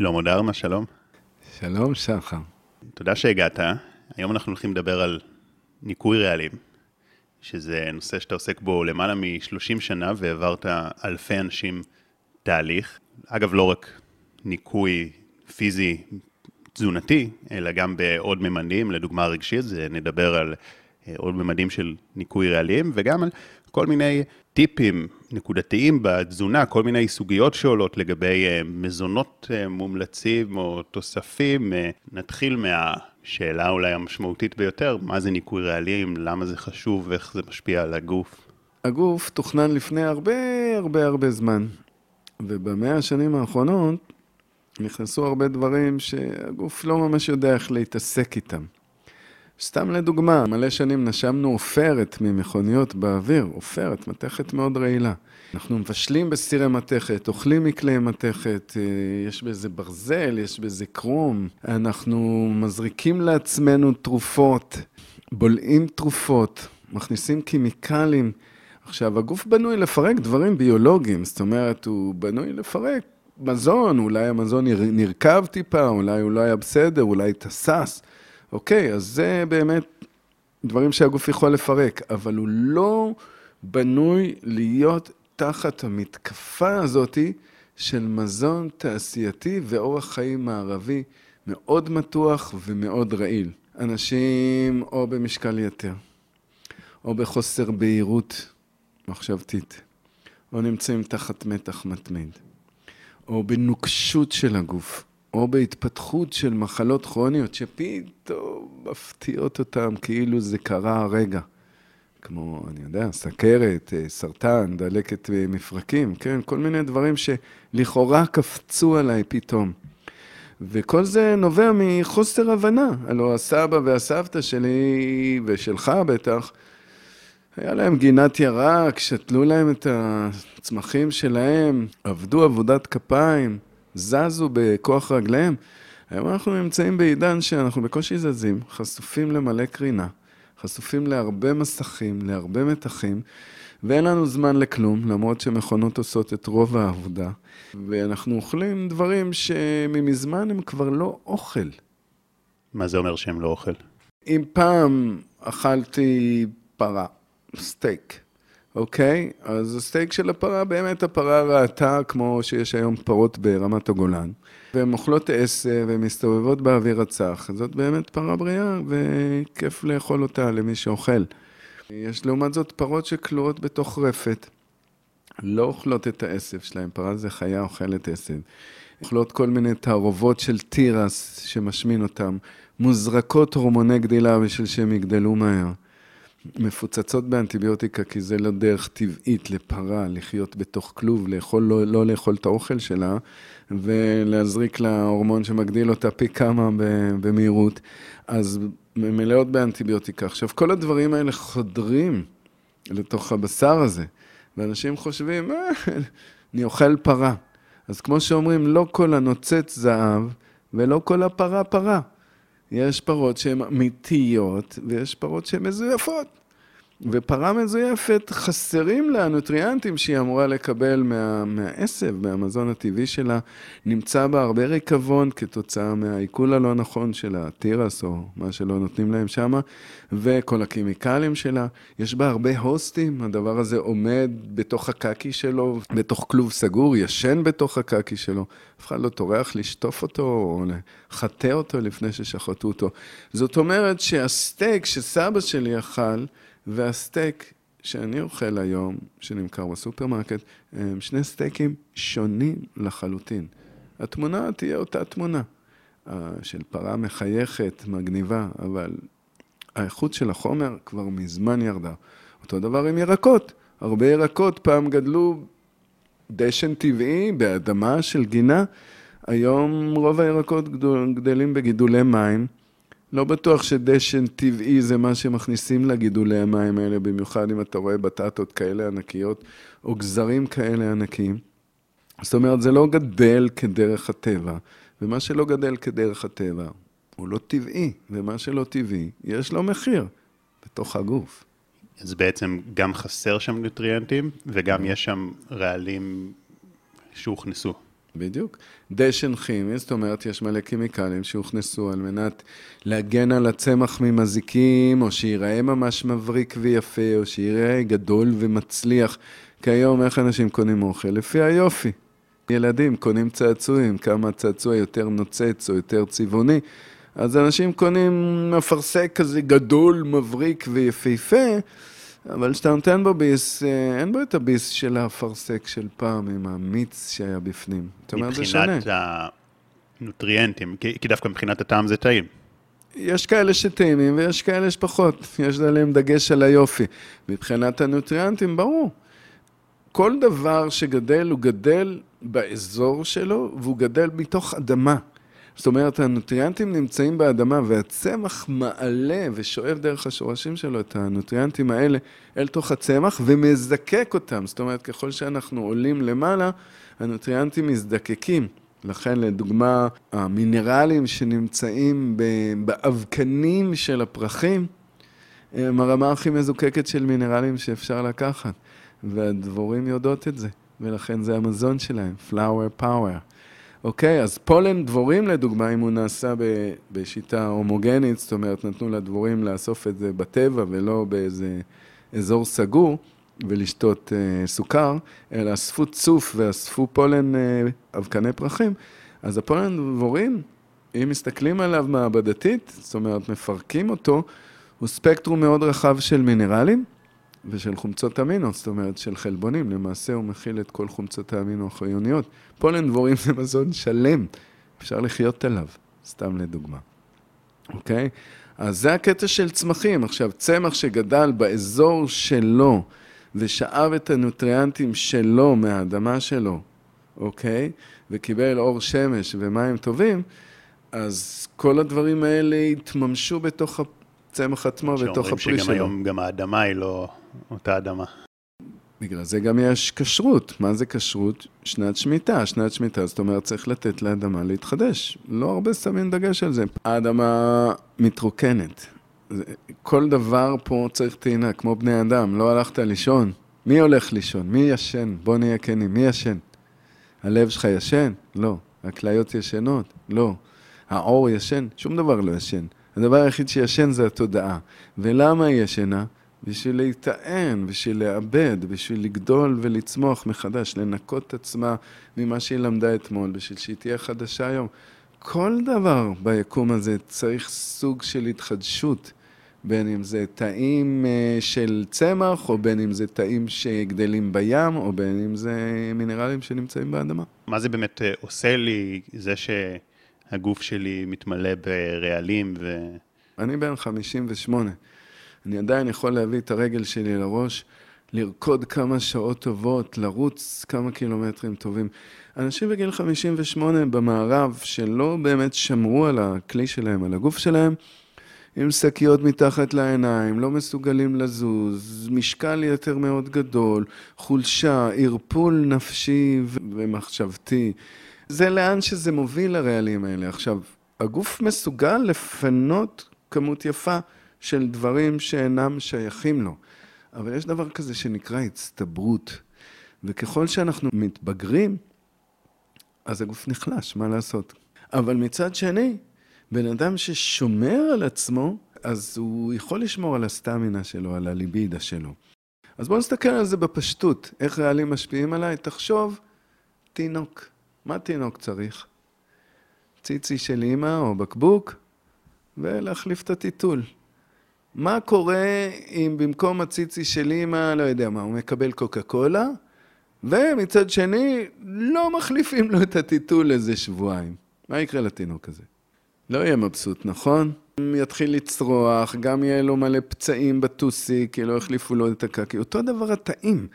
שלמה דרמה, שלום. שלום, שחר. תודה שהגעת. היום אנחנו הולכים לדבר על ניקוי רעלים, שזה נושא שאתה עוסק בו למעלה מ-30 שנה והעברת אלפי אנשים תהליך. אגב, לא רק ניקוי פיזי תזונתי, אלא גם בעוד ממדים, לדוגמה רגשית, זה נדבר על אה, עוד ממדים של ניקוי רעלים, וגם על כל מיני טיפים נקודתיים בתזונה, כל מיני סוגיות שעולות לגבי אה, מזונות אה, מומלצים או תוספים. נתחיל מהשאלה אולי המשמעותית ביותר, מה זה ניקוי רעלים, למה זה חשוב ואיך זה משפיע על הגוף. הגוף תוכנן לפני הרבה הרבה הרבה זמן, ובמאה השנים האחרונות נכנסו הרבה דברים שהגוף לא ממש יודע איך להתעסק איתם. סתם לדוגמה, מלא שנים נשמנו עופרת ממכוניות באוויר, עופרת, מתכת מאוד רעילה. אנחנו מבשלים בסירי מתכת, אוכלים מכלי מתכת, אה, יש בזה ברזל, יש בזה קרום, אנחנו מזריקים לעצמנו תרופות, בולעים תרופות, מכניסים כימיקלים. עכשיו, הגוף בנוי לפרק דברים ביולוגיים, זאת אומרת, הוא בנוי לפרק מזון, אולי המזון נרקב טיפה, אולי הוא לא היה בסדר, אולי תסס. אוקיי, אז זה באמת דברים שהגוף יכול לפרק, אבל הוא לא בנוי להיות תחת המתקפה הזאתי של מזון תעשייתי ואורח חיים מערבי מאוד מתוח ומאוד רעיל. אנשים או במשקל יתר, או בחוסר בהירות מחשבתית, או נמצאים תחת מתח מתמיד. או בנוקשות של הגוף, או בהתפתחות של מחלות כרוניות שפתאום מפתיעות אותם כאילו זה קרה הרגע. כמו, אני יודע, סכרת, אה, סרטן, דלקת אה, מפרקים, כן? כל מיני דברים שלכאורה קפצו עליי פתאום. וכל זה נובע מחוסר הבנה. הלוא הסבא והסבתא שלי, ושלך בטח, היה להם גינת ירק, שתלו להם את הצמחים שלהם, עבדו עבודת כפיים, זזו בכוח רגליהם. היום אנחנו נמצאים בעידן שאנחנו בקושי זזים, חשופים למלא קרינה, חשופים להרבה מסכים, להרבה מתחים, ואין לנו זמן לכלום, למרות שמכונות עושות את רוב העבודה. ואנחנו אוכלים דברים שממזמן הם כבר לא אוכל. מה זה אומר שהם לא אוכל? אם פעם אכלתי פרה, סטייק, אוקיי? אז הסטייק של הפרה, באמת הפרה ראתה כמו שיש היום פרות ברמת הגולן. והן אוכלות עשב והן מסתובבות באוויר הצח. זאת באמת פרה בריאה, וכיף לאכול אותה למי שאוכל. יש לעומת זאת פרות שכלואות בתוך רפת. לא אוכלות את העשב שלהן, פרה זה חיה אוכלת עשב. אוכלות כל מיני תערובות של תירס שמשמין אותן, מוזרקות הורמוני גדילה בשביל שהם יגדלו מהר. מפוצצות באנטיביוטיקה, כי זה לא דרך טבעית לפרה לחיות בתוך כלוב, לאכול, לא, לא לאכול את האוכל שלה, ולהזריק לה הורמון שמגדיל אותה פי כמה במהירות, אז מלאות באנטיביוטיקה. עכשיו, כל הדברים האלה חודרים לתוך הבשר הזה, ואנשים חושבים, אה, אני אוכל פרה. אז כמו שאומרים, לא כל הנוצץ זהב, ולא כל הפרה פרה. יש פרות שהן אמיתיות, ויש פרות שהן מזויפות. ופרה מזויפת, חסרים לה הנוטריאנטים שהיא אמורה לקבל מה, מהעשב, מהמזון הטבעי שלה. נמצא בה הרבה ריקבון כתוצאה מהעיכול הלא נכון של התירס, או מה שלא נותנים להם שמה, וכל הכימיקלים שלה. יש בה הרבה waste-ים, הדבר הזה עומד בתוך הקקי שלו, בתוך כלוב סגור, ישן בתוך הקקי שלו. אף אחד לא טורח לשטוף אותו או לחטא אותו לפני ששחטו אותו. זאת אומרת שהסטייק שסבא שלי אכל, והסטייק שאני אוכל היום, שנמכר בסופרמרקט, הם שני סטייקים שונים לחלוטין. התמונה תהיה אותה תמונה, של פרה מחייכת, מגניבה, אבל האיכות של החומר כבר מזמן ירדה. אותו דבר עם ירקות. הרבה ירקות פעם גדלו דשן טבעי באדמה של גינה, היום רוב הירקות גדלים בגידולי מים. לא בטוח שדשן טבעי זה מה שמכניסים לגידולי המים האלה, במיוחד אם אתה רואה בטטות כאלה ענקיות, או גזרים כאלה ענקיים. זאת אומרת, זה לא גדל כדרך הטבע, ומה שלא גדל כדרך הטבע הוא לא טבעי, ומה שלא טבעי, יש לו מחיר בתוך הגוף. אז בעצם גם חסר שם נוטריאנטים, וגם יש שם רעלים שהוכנסו. בדיוק. דשן כימי, זאת אומרת, יש מלא כימיקלים שהוכנסו על מנת להגן על הצמח ממזיקים, או שיראה ממש מבריק ויפה, או שיראה גדול ומצליח. כי היום איך אנשים קונים אוכל? לפי היופי. ילדים קונים צעצועים, כמה צעצוע יותר נוצץ או יותר צבעוני. אז אנשים קונים אפרסק כזה גדול, מבריק ויפהפה, אבל כשאתה נותן בו ביס, אה, אין בו את הביס של האפרסק של פעם, עם המיץ שהיה בפנים. זאת אומרת, זה שונה. מבחינת הנוטריאנטים, כי, כי דווקא מבחינת הטעם זה טעים. יש כאלה שטעימים ויש כאלה שפחות, יש עליהם דגש על היופי. מבחינת הנוטריאנטים, ברור. כל דבר שגדל, הוא גדל באזור שלו, והוא גדל מתוך אדמה. זאת אומרת, הנוטריאנטים נמצאים באדמה, והצמח מעלה ושואב דרך השורשים שלו את הנוטריאנטים האלה אל תוך הצמח ומזקק אותם. זאת אומרת, ככל שאנחנו עולים למעלה, הנוטריאנטים מזדקקים. לכן, לדוגמה, המינרלים שנמצאים באבקנים של הפרחים, הם הרמה הכי מזוקקת של מינרלים שאפשר לקחת, והדבורים יודעות את זה, ולכן זה המזון שלהם, flower power. אוקיי, אז פולן דבורים לדוגמה, אם הוא נעשה בשיטה הומוגנית, זאת אומרת, נתנו לדבורים לאסוף את זה בטבע ולא באיזה אזור סגור ולשתות אה, סוכר, אלא אספו צוף ואספו פולן אה, אבקני פרחים, אז הפולן דבורים, אם מסתכלים עליו מעבדתית, זאת אומרת, מפרקים אותו, הוא ספקטרום מאוד רחב של מינרלים. ושל חומצות אמינו, זאת אומרת של חלבונים, למעשה הוא מכיל את כל חומצות האמינו החיוניות. פולן דבורים זה מזון שלם, אפשר לחיות עליו, סתם לדוגמה. אוקיי? אז זה הקטע של צמחים. עכשיו, צמח שגדל באזור שלו ושאב את הנוטריאנטים שלו מהאדמה שלו, אוקיי? וקיבל אור שמש ומים טובים, אז כל הדברים האלה התממשו בתוך הצמח עצמו, בתוך הפרי שלו. שאומרים שגם היום גם האדמה היא לא אותה אדמה. בגלל זה גם יש כשרות. מה זה כשרות? שנת שמיטה. שנת שמיטה, זאת אומרת, צריך לתת לאדמה להתחדש. לא הרבה שמים דגש על זה. האדמה מתרוקנת. כל דבר פה צריך טעינה, כמו בני אדם. לא הלכת לישון. מי הולך לישון? מי ישן? בוא נהיה כנים. מי ישן? הלב שלך ישן? לא. הכליות ישנות? לא. העור ישן? שום דבר לא ישן. הדבר היחיד שישן זה התודעה. ולמה היא ישנה? בשביל להיטען, בשביל לאבד, בשביל לגדול ולצמוח מחדש, לנקות את עצמה ממה שהיא למדה אתמול, בשביל שהיא תהיה חדשה היום. כל דבר ביקום הזה צריך סוג של התחדשות, בין אם זה תאים אה, של צמח, או בין אם זה תאים שגדלים בים, או בין אם זה מינרלים שנמצאים באדמה. מה זה באמת אה, עושה לי, זה שהגוף שלי מתמלא ברעלים ו... אני בן 58. אני עדיין יכול להביא את הרגל שלי לראש, לרקוד כמה שעות טובות, לרוץ כמה קילומטרים טובים. אנשים בגיל 58 במערב, שלא באמת שמרו על הכלי שלהם, על הגוף שלהם, עם שקיות מתחת לעיניים, לא מסוגלים לזוז, משקל יותר מאוד גדול, חולשה, ערפול נפשי ומחשבתי. זה לאן שזה מוביל הרעלים האלה. עכשיו, הגוף מסוגל לפנות כמות יפה של דברים שאינם שייכים לו. אבל יש דבר כזה שנקרא הצטברות, וככל שאנחנו מתבגרים, אז הגוף נחלש, מה לעשות? אבל מצד שני, בן אדם ששומר על עצמו, אז הוא יכול לשמור על הסטמינה שלו, על הליבידה שלו. אז בואו נסתכל על זה בפשטות, איך רעלים משפיעים עליי. תחשוב, תינוק. מה תינוק צריך? ציצי של אימא או בקבוק, ולהחליף את הטיטול. מה קורה אם במקום הציצי של אימא, לא יודע מה, הוא מקבל קוקה קולה, ומצד שני, לא מחליפים לו את הטיטול איזה שבועיים. מה יקרה לתינוק הזה? לא יהיה מבסוט, נכון? יתחיל לצרוח, גם יהיה לו מלא פצעים בטוסי, כי לא החליפו לו את הקקי. אותו דבר התאים.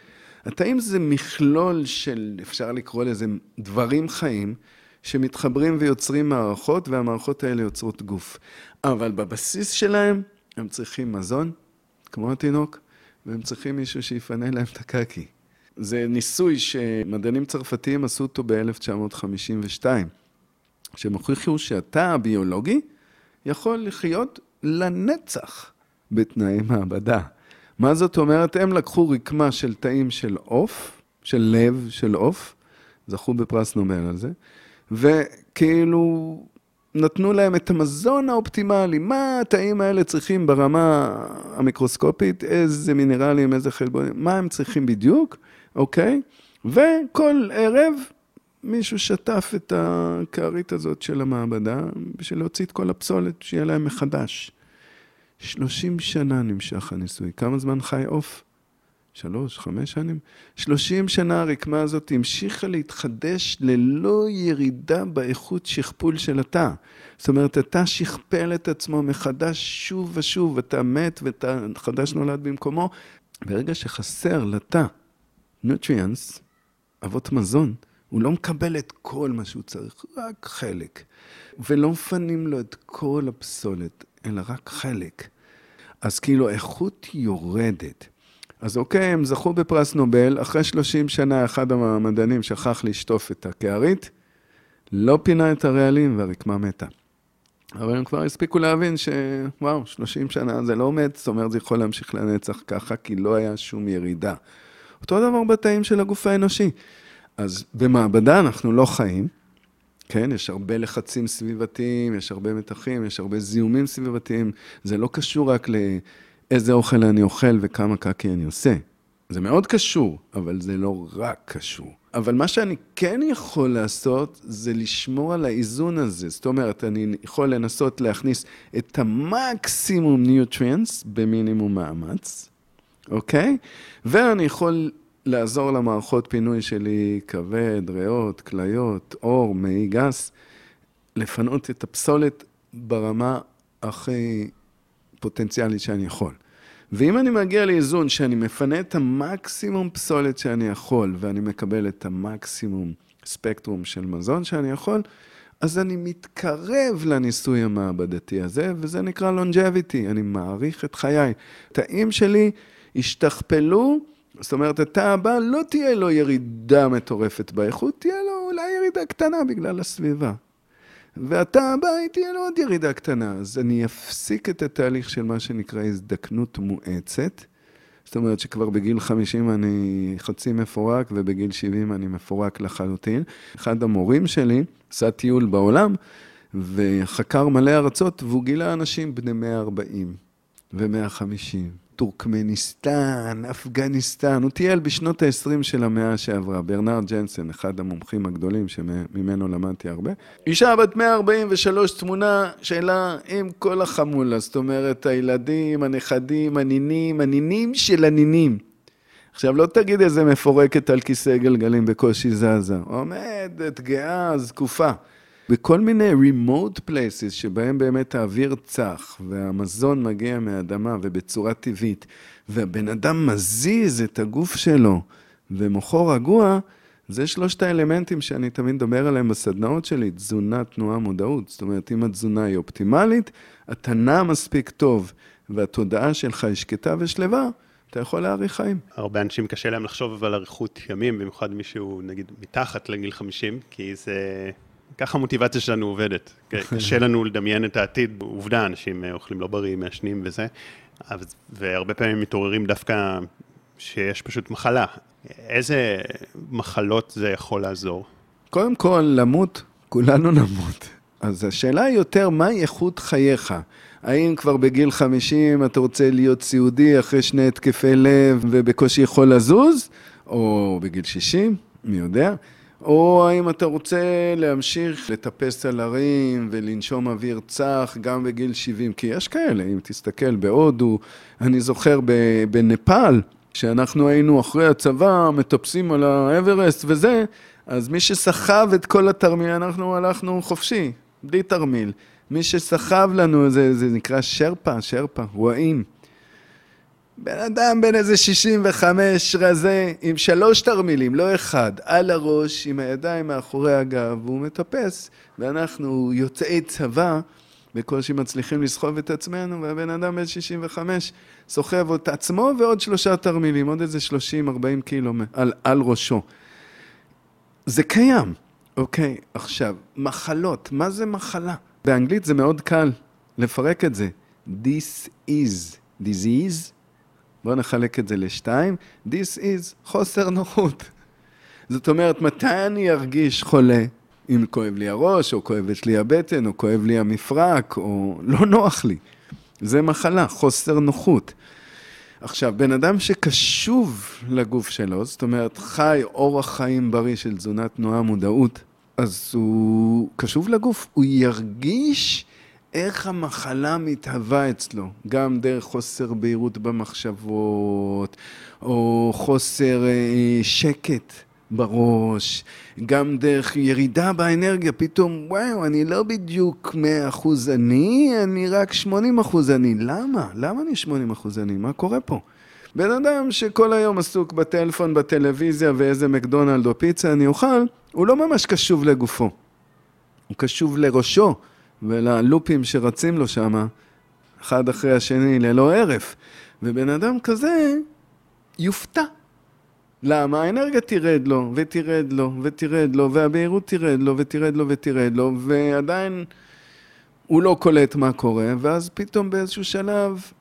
התאים זה מכלול של, אפשר לקרוא לזה, דברים חיים, שמתחברים ויוצרים מערכות, והמערכות האלה יוצרות גוף. אבל בבסיס שלהם, הם צריכים מזון, כמו התינוק, והם צריכים מישהו שיפנה להם את הקקי. זה ניסוי שמדענים צרפתיים עשו אותו ב-1952, שהם הוכיחו שהתא הביולוגי יכול לחיות לנצח בתנאי מעבדה. מה זאת אומרת? הם לקחו רקמה של תאים של עוף, של לב של עוף, זכו בפרס נובל על זה, וכאילו נתנו להם את המזון האופטימלי, מה התאים האלה צריכים ברמה המיקרוסקופית, איזה מינרלים, איזה חלבונים, מה הם צריכים בדיוק, אוקיי? וכל ערב מישהו שטף את הכרית הזאת של המעבדה בשביל להוציא את כל הפסולת, שיהיה להם מחדש. 30 שנה נמשך הניסוי. כמה זמן חי עוף? שלוש, חמש שנים? 30 שנה הרקמה הזאת המשיכה להתחדש ללא ירידה באיכות שכפול של התא. זאת אומרת, התא שכפל את עצמו מחדש שוב ושוב, אתה מת ואתה חדש נולד במקומו. ברגע שחסר לתא נוטריאנס, אבות מזון, הוא לא מקבל את כל מה שהוא צריך, רק חלק. ולא מפנים לו את כל הפסולת, אלא רק חלק. אז כאילו האיכות יורדת. אז אוקיי, הם זכו בפרס נובל, אחרי 30 שנה אחד המדענים שכח לשטוף את הקערית, לא פינה את הרעלים והרקמה מתה. אבל הם כבר הספיקו להבין שוואו, 30 שנה זה לא מת, זאת אומרת זה יכול להמשיך לנצח ככה, כי לא היה שום ירידה. אותו דבר בתאים של הגוף האנושי. אז במעבדה אנחנו לא חיים, כן? יש הרבה לחצים סביבתיים, יש הרבה מתחים, יש הרבה זיהומים סביבתיים. זה לא קשור רק לאיזה אוכל אני אוכל וכמה קקי אני עושה. זה מאוד קשור, אבל זה לא רק קשור. אבל מה שאני כן יכול לעשות, זה לשמור על האיזון הזה. זאת אומרת, אני יכול לנסות להכניס את המקסימום nutrients במינימום מאמץ, אוקיי? ואני יכול לעזור למערכות פינוי שלי, כבד, ריאות, כליות, עור, מעי גס, לפנות את הפסולת ברמה הכי פוטנציאלית שאני יכול. ואם אני מגיע לאיזון שאני מפנה את המקסימום פסולת שאני יכול, ואני מקבל את המקסימום ספקטרום של מזון שאני יכול, אז אני מתקרב לניסוי המעבדתי הזה, וזה נקרא longevity, אני מעריך את חיי. תאים שלי השתכפלו, זאת אומרת, התא הבא לא תהיה לו ירידה מטורפת באיכות, תהיה לו אולי ירידה קטנה בגלל הסביבה. והתא הבא תהיה לו עוד ירידה קטנה. אז אני אפסיק את התהליך של מה שנקרא הזדקנות מואצת. זאת אומרת שכבר בגיל 50 אני חצי מפורק ובגיל 70 אני מפורק לחלוטין. אחד המורים שלי עשה טיול בעולם וחקר מלא ארצות והוא גילה אנשים בני 140 ו-150 טורקמניסטן, אפגניסטן, הוא טייל בשנות ה-20 של המאה שעברה, ברנרד ג'נסן, אחד המומחים הגדולים שממנו למדתי הרבה. אישה בת 143, תמונה שלה עם כל החמולה, זאת אומרת, הילדים, הנכדים, הנינים, הנינים של הנינים. עכשיו, לא תגיד איזה מפורקת על כיסא גלגלים בקושי זזה, עומדת, גאה, זקופה. בכל מיני remote places שבהם באמת האוויר צח והמזון מגיע מהאדמה ובצורה טבעית, והבן אדם מזיז את הגוף שלו ומוחו רגוע, זה שלושת האלמנטים שאני תמיד מדבר עליהם בסדנאות שלי, תזונה, תנועה, מודעות. זאת אומרת, אם התזונה היא אופטימלית, אתה נע מספיק טוב והתודעה שלך היא שקטה ושלווה, אתה יכול להאריך חיים. הרבה אנשים קשה להם לחשוב על אריכות ימים, במיוחד מישהו נגיד מתחת לגיל 50, כי זה ככה המוטיבציה שלנו עובדת. קשה לנו לדמיין את העתיד, עובדה, אנשים אה, אוכלים לא בריא, מעשנים וזה, והרבה פעמים מתעוררים דווקא שיש פשוט מחלה. איזה מחלות זה יכול לעזור? קודם כל, למות, כולנו נמות. אז השאלה היא יותר, מהי איכות חייך? האם כבר בגיל 50 אתה רוצה להיות סיעודי אחרי שני התקפי לב ובקושי יכול לזוז? או בגיל 60? מי יודע? או האם אתה רוצה להמשיך לטפס על הרים ולנשום אוויר צח גם בגיל 70, כי יש כאלה, אם תסתכל בהודו, אני זוכר בנפאל, כשאנחנו היינו אחרי הצבא, מטפסים על האברסט וזה, אז מי שסחב את כל התרמיל, אנחנו הלכנו חופשי, בלי תרמיל. מי שסחב לנו, זה, זה נקרא שרפה, שרפה, רואים. בן אדם בן איזה 65 רזה, עם שלוש תרמילים, לא אחד, על הראש, עם הידיים מאחורי הגב, והוא מטפס, ואנחנו יוצאי צבא, בקושי מצליחים לסחוב את עצמנו, והבן אדם בן 65 סוחב את עצמו ועוד שלושה תרמילים, עוד איזה 30-40 קילו על, על ראשו. זה קיים, אוקיי? עכשיו, מחלות, מה זה מחלה? באנגלית זה מאוד קל לפרק את זה. This is disease בואו נחלק את זה לשתיים. This is חוסר נוחות. זאת אומרת, מתי אני ארגיש חולה? אם כואב לי הראש, או כואבת לי הבטן, או כואב לי המפרק, או לא נוח לי. זה מחלה, חוסר נוחות. עכשיו, בן אדם שקשוב לגוף שלו, זאת אומרת, חי אורח חיים בריא של תזונה, תנועה, מודעות, אז הוא קשוב לגוף, הוא ירגיש איך המחלה מתהווה אצלו, גם דרך חוסר בהירות במחשבות, או חוסר אה, שקט בראש, גם דרך ירידה באנרגיה, פתאום, וואו, אני לא בדיוק 100% אני, אני רק 80% אני. למה? למה אני 80% אני? מה קורה פה? בן אדם שכל היום עסוק בטלפון, בטלוויזיה ואיזה מקדונלד או פיצה אני אוכל, הוא לא ממש קשוב לגופו. הוא קשוב לראשו וללופים שרצים לו שם, אחד אחרי השני ללא הרף. ובן אדם כזה יופתע. למה? האנרגיה תרד לו, ותרד לו, ותרד לו, והבהירות תרד לו, ותרד לו, ותרד לו, ועדיין הוא לא קולט מה קורה, ואז פתאום באיזשהו שלב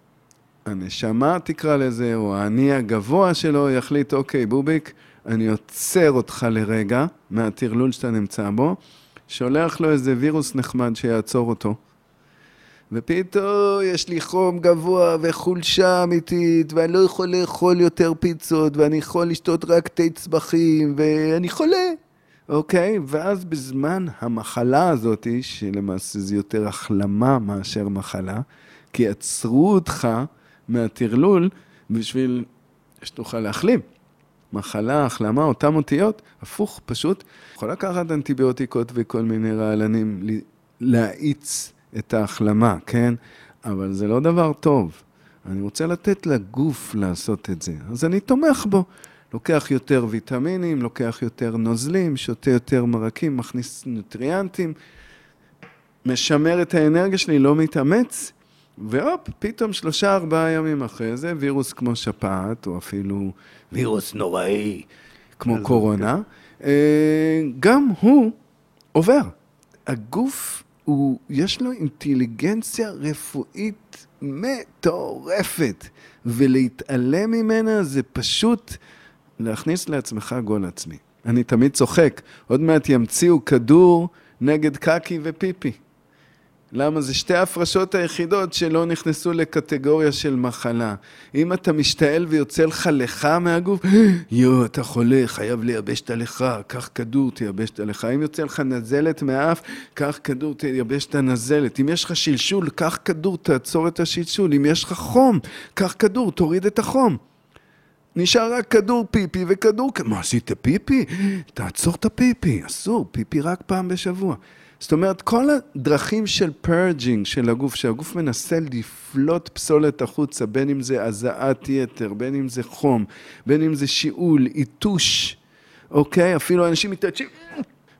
הנשמה תקרא לזה, או האני הגבוה שלו יחליט, אוקיי, בוביק, אני עוצר אותך לרגע מהטרלול שאתה נמצא בו, שולח לו איזה וירוס נחמד שיעצור אותו. ופתאום יש לי חום גבוה וחולשה אמיתית, ואני לא יכול לאכול יותר פיצות, ואני יכול לשתות רק תה צמחים, ואני חולה, אוקיי? ואז בזמן המחלה הזאת, שלמעשה זה יותר החלמה מאשר מחלה, כי עצרו אותך מהטרלול בשביל שתוכל להחלים. מחלה, החלמה, אותם אותיות, הפוך, פשוט. יכול לקחת אנטיביוטיקות וכל מיני רעלנים, להאיץ את ההחלמה, כן? אבל זה לא דבר טוב. אני רוצה לתת לגוף לעשות את זה, אז אני תומך בו. לוקח יותר ויטמינים, לוקח יותר נוזלים, שותה יותר מרקים, מכניס נוטריאנטים, משמר את האנרגיה שלי, לא מתאמץ, והופ, פתאום שלושה ארבעה ימים אחרי זה, וירוס כמו שפעת, או אפילו וירוס נוראי, כמו קורונה, אה, גם הוא עובר. הגוף, הוא, יש לו אינטליגנציה רפואית מטורפת, ולהתעלם ממנה זה פשוט להכניס לעצמך גול עצמי. אני תמיד צוחק, עוד מעט ימציאו כדור נגד קקי ופיפי. למה? זה שתי ההפרשות היחידות שלא נכנסו לקטגוריה של מחלה. אם אתה משתעל ויוצא לך לך מהגוף, יואו, אתה חולה, חייב לייבש את הלכה, קח כדור, תייבש את הלכה. אם יוצא לך נזלת מהאף, קח כדור, תייבש את הנזלת. אם יש לך שלשול, קח כדור, תעצור את השלשול. אם יש לך חום, קח כדור, תוריד את החום. נשאר רק כדור פיפי וכדור... מה, עשית פיפי? תעצור את הפיפי, אסור, פיפי רק פעם בשבוע. זאת אומרת, כל הדרכים של purging של הגוף, שהגוף מנסה לפלוט פסולת החוצה, בין אם זה הזעת יתר, בין אם זה חום, בין אם זה שיעול, עיטוש, אוקיי? אפילו אנשים מתעטשים,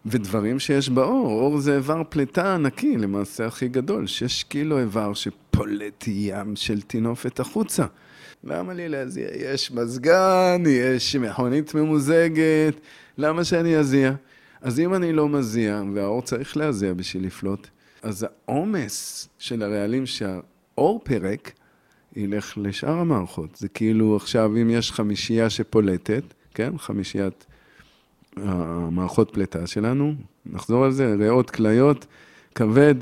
ודברים שיש בעור, עור זה איבר פליטה ענקי, למעשה הכי גדול, שש קילו איבר שפולט ים של טינופת החוצה. למה לי להזיע? יש מזגן, יש מכונית ממוזגת, למה שאני אזיע? אז אם אני לא מזיע, והאור צריך להזיע בשביל לפלוט, אז העומס של הרעלים שהאור פרק, ילך לשאר המערכות. זה כאילו עכשיו, אם יש חמישייה שפולטת, כן? חמישיית המערכות פליטה שלנו, נחזור על זה, ריאות, כליות, כבד,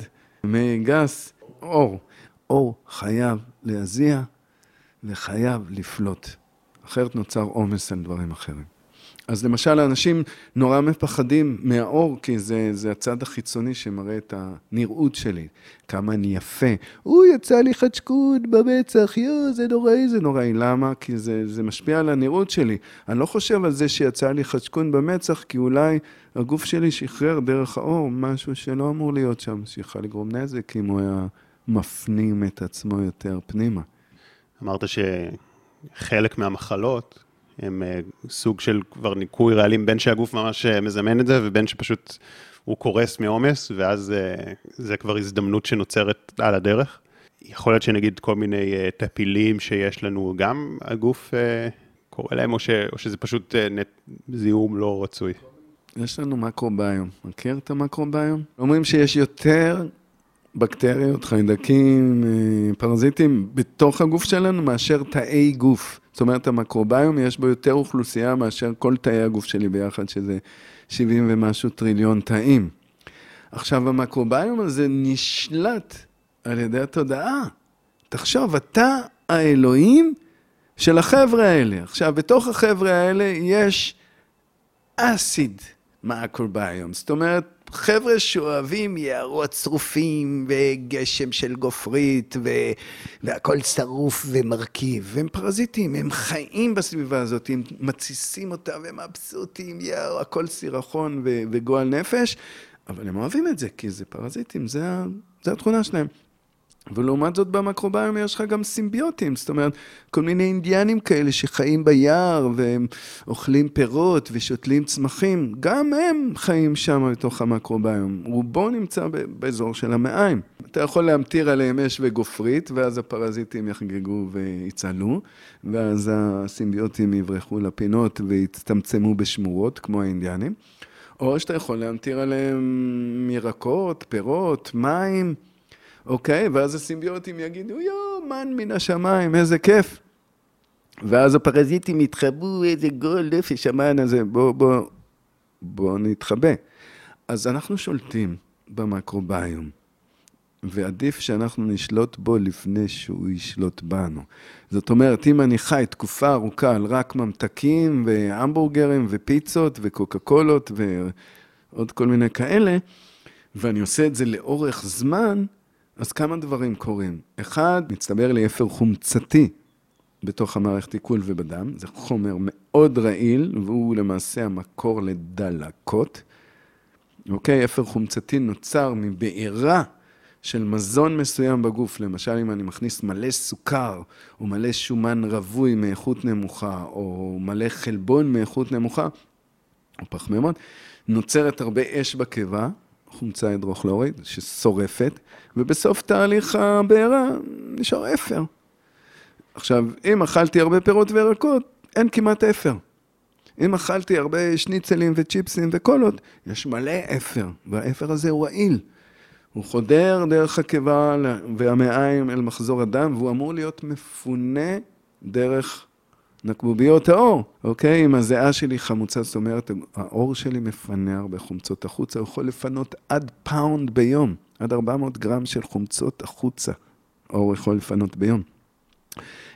מי גס, אור. אור חייב להזיע וחייב לפלוט, אחרת נוצר עומס על דברים אחרים. אז למשל, אנשים נורא מפחדים מהאור, כי זה, זה הצד החיצוני שמראה את הנראות שלי. כמה אני יפה. הוא יצא לי חדשקוד במצח, יואו, זה נוראי, זה נוראי. למה? כי זה, זה משפיע על הנראות שלי. אני לא חושב על זה שיצא לי חדשקוד במצח, כי אולי הגוף שלי שחרר דרך האור משהו שלא אמור להיות שם, שיכול לגרום נזק אם הוא היה מפנים את עצמו יותר פנימה. אמרת שחלק מהמחלות הם אה, סוג של כבר ניקוי רעלים, בין שהגוף ממש אה, מזמן את זה, ובין שפשוט הוא קורס מעומס, ואז אה, זה כבר הזדמנות שנוצרת על הדרך. יכול להיות שנגיד כל מיני טפילים שיש לנו, גם הגוף קורא להם, או, ש, או שזה פשוט זיהום לא רצוי? יש לנו מקרוביום. מכיר את המקרוביום? אומרים שיש יותר בקטריות, חיידקים, פרזיטים בתוך הגוף שלנו מאשר תאי גוף. זאת אומרת, המקרוביום יש בו יותר אוכלוסייה מאשר כל תאי הגוף שלי ביחד, שזה 70 ומשהו טריליון תאים. עכשיו, המקרוביום הזה נשלט על ידי התודעה. תחשוב, אתה האלוהים של החבר'ה האלה. עכשיו, בתוך החבר'ה האלה יש אסיד מקרוביום. זאת אומרת, חבר'ה שאוהבים יערות צרופים וגשם של גופרית ו... והכל שרוף ומרכיב. והם פרזיטים, הם חיים בסביבה הזאת, הם מתסיסים אותה והם מבסוטים, יאו, הכל סירחון ו... וגועל נפש, אבל הם אוהבים את זה, כי זה פרזיטים, זה. זה התכונה שלהם. ולעומת זאת במקרוביום יש לך גם סימביוטים, זאת אומרת, כל מיני אינדיאנים כאלה שחיים ביער והם אוכלים פירות ושותלים צמחים, גם הם חיים שם בתוך המקרוביום. רובו נמצא באזור של המעיים. אתה יכול להמטיר עליהם אש וגופרית, ואז הפרזיטים יחגגו ויצעלו, ואז הסימביוטים יברחו לפינות ויצטמצמו בשמורות, כמו האינדיאנים. או שאתה יכול להמטיר עליהם ירקות, פירות, מים. אוקיי? ואז הסימביוטים יגידו, יואו, מן מן השמיים, איזה כיף. ואז הפרזיטים יתחבאו, איזה גול נפש המן הזה, בוא, בוא, בוא נתחבא. אז אנחנו שולטים במקרוביום, ועדיף שאנחנו נשלוט בו לפני שהוא ישלוט בנו. זאת אומרת, אם אני חי תקופה ארוכה על רק ממתקים והמבורגרים ופיצות וקוקה קולות ועוד כל מיני כאלה, ואני עושה את זה לאורך זמן, אז כמה דברים קורים. אחד, מצטבר לי אפר חומצתי בתוך המערכת עיכול ובדם. זה חומר מאוד רעיל, והוא למעשה המקור לדלקות. אוקיי? אפר חומצתי נוצר מבעירה של מזון מסוים בגוף. למשל, אם אני מכניס מלא סוכר, או מלא שומן רווי מאיכות נמוכה, או מלא חלבון מאיכות נמוכה, או פחמימות, נוצרת הרבה אש בקיבה, חומצה הידרוכלורית, ששורפת, ובסוף תהליך הבעירה נשאר אפר. עכשיו, אם אכלתי הרבה פירות וירקות, אין כמעט אפר. אם אכלתי הרבה שניצלים וצ'יפסים וקולות, יש מלא אפר, והאפר הזה הוא רעיל. הוא חודר דרך הקיבה והמעיים אל מחזור הדם, והוא אמור להיות מפונה דרך נקבוביות העור, אוקיי? אם הזיעה שלי חמוצה, זאת אומרת, העור שלי מפנה הרבה חומצות החוצה, הוא יכול לפנות עד פאונד ביום, עד 400 גרם של חומצות החוצה, עור יכול לפנות ביום.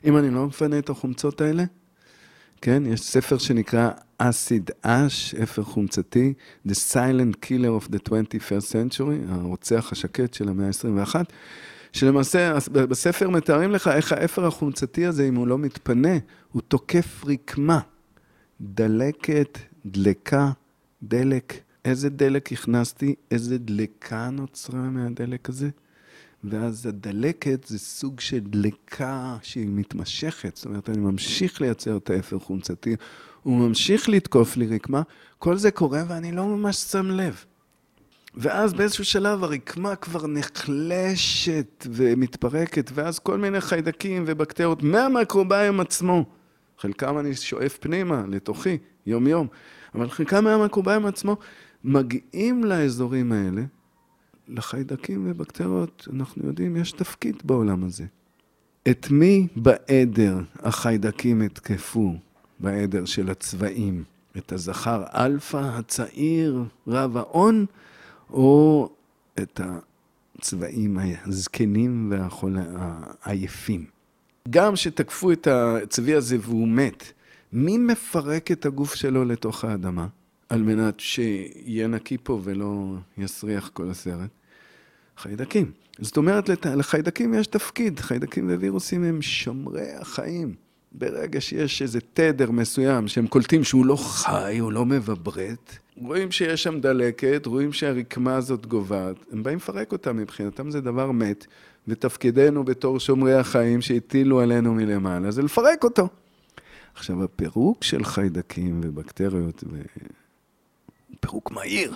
אם אני לא מפנה את החומצות האלה, כן, יש ספר שנקרא Acid Ash, אפר חומצתי, The Silent Killer of the 21st Century, הרוצח השקט של המאה ה-21, שלמעשה בספר מתארים לך איך האפר החומצתי הזה, אם הוא לא מתפנה, הוא תוקף רקמה. דלקת, דלקה, דלק. איזה דלק הכנסתי, איזה דלקה נוצרה מהדלק הזה. ואז הדלקת זה סוג של דלקה שהיא מתמשכת, זאת אומרת, אני ממשיך לייצר את האפר חומצתי, הוא ממשיך לתקוף לי רקמה, כל זה קורה ואני לא ממש שם לב. ואז באיזשהו שלב הרקמה כבר נחלשת ומתפרקת, ואז כל מיני חיידקים ובקטריות מהמיקרוביום עצמו, חלקם אני שואף פנימה, לתוכי, יום-יום, אבל חלקם מהמיקרוביום עצמו מגיעים לאזורים האלה, לחיידקים ובקטריות, אנחנו יודעים, יש תפקיד בעולם הזה. את מי בעדר החיידקים התקפו, בעדר של הצבעים? את הזכר אלפא הצעיר, רב ההון, או את הצבאים הזקנים והעייפים. גם שתקפו את הצבי הזה והוא מת, מי מפרק את הגוף שלו לתוך האדמה, על מנת שיהיה נקי פה ולא יסריח כל השטח? חיידקים. זאת אומרת, לחיידקים יש תפקיד, חיידקים ווירוסים הם שומרי החיים. ברגע שיש איזה תדר מסוים שהם קולטים שהוא לא חי, הוא לא מבברט, רואים שיש שם דלקת, רואים שהרקמה הזאת גוועת, הם באים לפרק אותה מבחינתם, זה דבר מת, ותפקידנו בתור שומרי החיים שהטילו עלינו מלמעלה, זה לפרק אותו. עכשיו, הפירוק של חיידקים ובקטריות, ו... פירוק מהיר,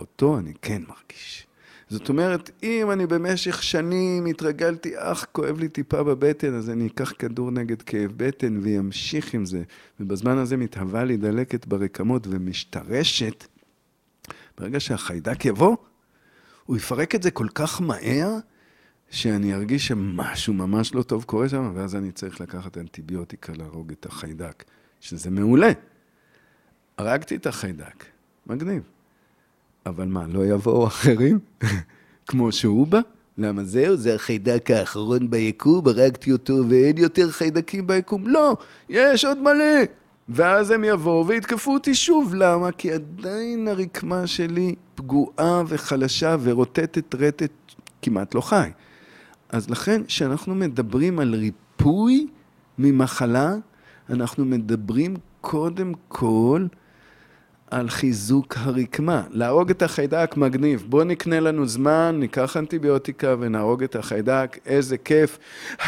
אותו אני כן מרגיש. זאת אומרת, אם אני במשך שנים התרגלתי, אך, כואב לי טיפה בבטן, אז אני אקח כדור נגד כאב בטן וימשיך עם זה, ובזמן הזה מתהווה לי דלקת ברקמות ומשתרשת, ברגע שהחיידק יבוא, הוא יפרק את זה כל כך מהר, שאני ארגיש שמשהו ממש לא טוב קורה שם, ואז אני צריך לקחת אנטיביוטיקה להרוג את החיידק, שזה מעולה. הרגתי את החיידק, מגניב. אבל מה, לא יבואו אחרים? כמו שהוא בא? למה זהו? זה החיידק האחרון ביקום, הרגתי אותו ואין יותר חיידקים ביקום? לא, יש עוד מלא. ואז הם יבואו ויתקפו אותי שוב. למה? כי עדיין הרקמה שלי פגועה וחלשה ורוטטת רטט כמעט לא חי. אז לכן, כשאנחנו מדברים על ריפוי ממחלה, אנחנו מדברים קודם כל על חיזוק הרקמה. להרוג את החיידק מגניב. בואו נקנה לנו זמן, ניקח אנטיביוטיקה ונהרוג את החיידק, איזה כיף.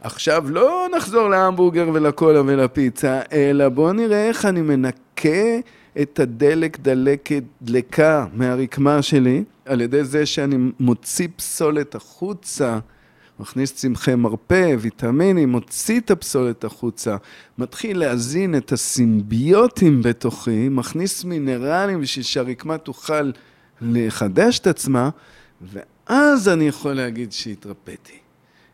עכשיו לא נחזור להמבורגר ולקולה ולפיצה, אלא בואו נראה איך אני מנקה את הדלק דלקת דלקה מהרקמה שלי, על ידי זה שאני מוציא פסולת החוצה. מכניס צמחי מרפא, ויטמינים, מוציא את הפסולת החוצה, מתחיל להזין את הסימביוטים בתוכי, מכניס מינרלים בשביל שהרקמה תוכל לחדש את עצמה, ואז אני יכול להגיד שהתרפאתי.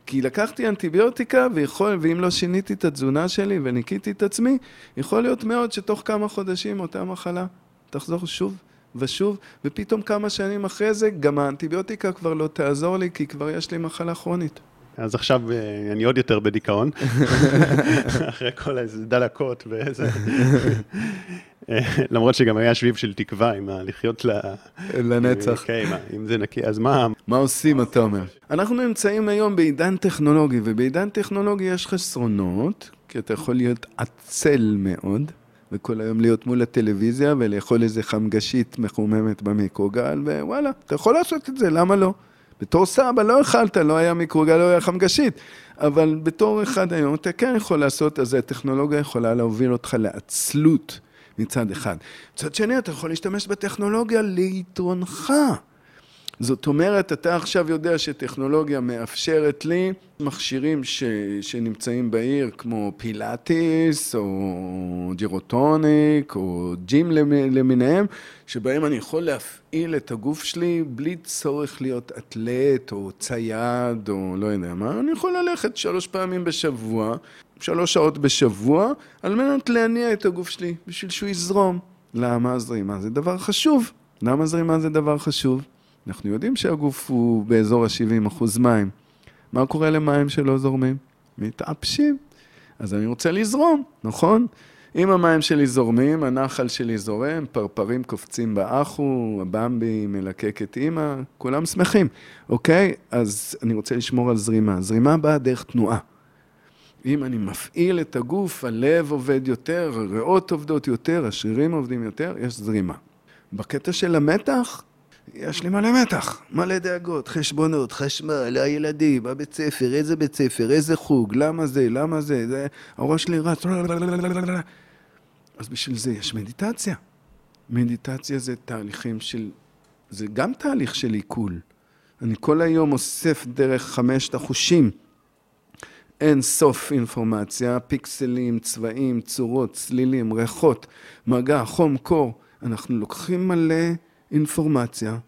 כי לקחתי אנטיביוטיקה, ויכול, ואם לא שיניתי את התזונה שלי וניקיתי את עצמי, יכול להיות מאוד שתוך כמה חודשים אותה מחלה תחזור שוב ושוב, ופתאום כמה שנים אחרי זה, גם האנטיביוטיקה כבר לא תעזור לי, כי כבר יש לי מחלה כרונית. אז עכשיו אה, אני עוד יותר בדיכאון, אחרי כל איזה דלקות ואיזה... אה, למרות שגם היה שביב של תקווה עם הלחיות ל... לנצח. כן, אם זה נקי, אז מה... מה עושים, אתה אומר? אנחנו נמצאים היום בעידן טכנולוגי, ובעידן טכנולוגי יש חסרונות, כי אתה יכול להיות עצל מאוד. וכל היום להיות מול הטלוויזיה ולאכול איזה חמגשית מחוממת במיקרוגל, ווואלה, אתה יכול לעשות את זה, למה לא? בתור סבא לא אכלת, לא היה מיקרוגל, לא היה חמגשית, אבל בתור אחד היום אתה כן יכול לעשות, אז הטכנולוגיה יכולה להוביל אותך לעצלות מצד אחד. מצד שני, אתה יכול להשתמש בטכנולוגיה ליתרונך. זאת אומרת, אתה עכשיו יודע שטכנולוגיה מאפשרת לי מכשירים ש, שנמצאים בעיר, כמו פילאטיס, או ג'ירוטוניק, או ג'ים למיניהם, שבהם אני יכול להפעיל את הגוף שלי בלי צורך להיות אתלט, או צייד, או לא יודע מה. אני יכול ללכת שלוש פעמים בשבוע, שלוש שעות בשבוע, על מנת להניע את הגוף שלי, בשביל שהוא יזרום. למה זרימה זה דבר חשוב? למה זרימה זה דבר חשוב? אנחנו יודעים שהגוף הוא באזור ה-70 אחוז מים. מה קורה למים שלא זורמים? מתאפשים. אז אני רוצה לזרום, נכון? אם המים שלי זורמים, הנחל שלי זורם, פרפרים קופצים באחו, הבמבי מלקק את אימא, כולם שמחים, אוקיי? אז אני רוצה לשמור על זרימה. זרימה באה דרך תנועה. אם אני מפעיל את הגוף, הלב עובד יותר, הריאות עובדות יותר, השרירים עובדים יותר, יש זרימה. בקטע של המתח, יש לי מלא מתח, מלא דאגות, חשבונות, חשמל, הילדים, הבית ספר, איזה בית ספר, איזה חוג, למה זה, למה זה, זה, הראש שלי רץ, אז בשביל זה יש מדיטציה. מדיטציה זה תהליכים של, זה גם תהליך של עיכול. אני כל היום אוסף דרך חמשת החושים. אין סוף אינפורמציה, פיקסלים, צבעים, צורות, צלילים, ריחות, מגע, חום, קור. אנחנו לוקחים מלא אינפורמציה,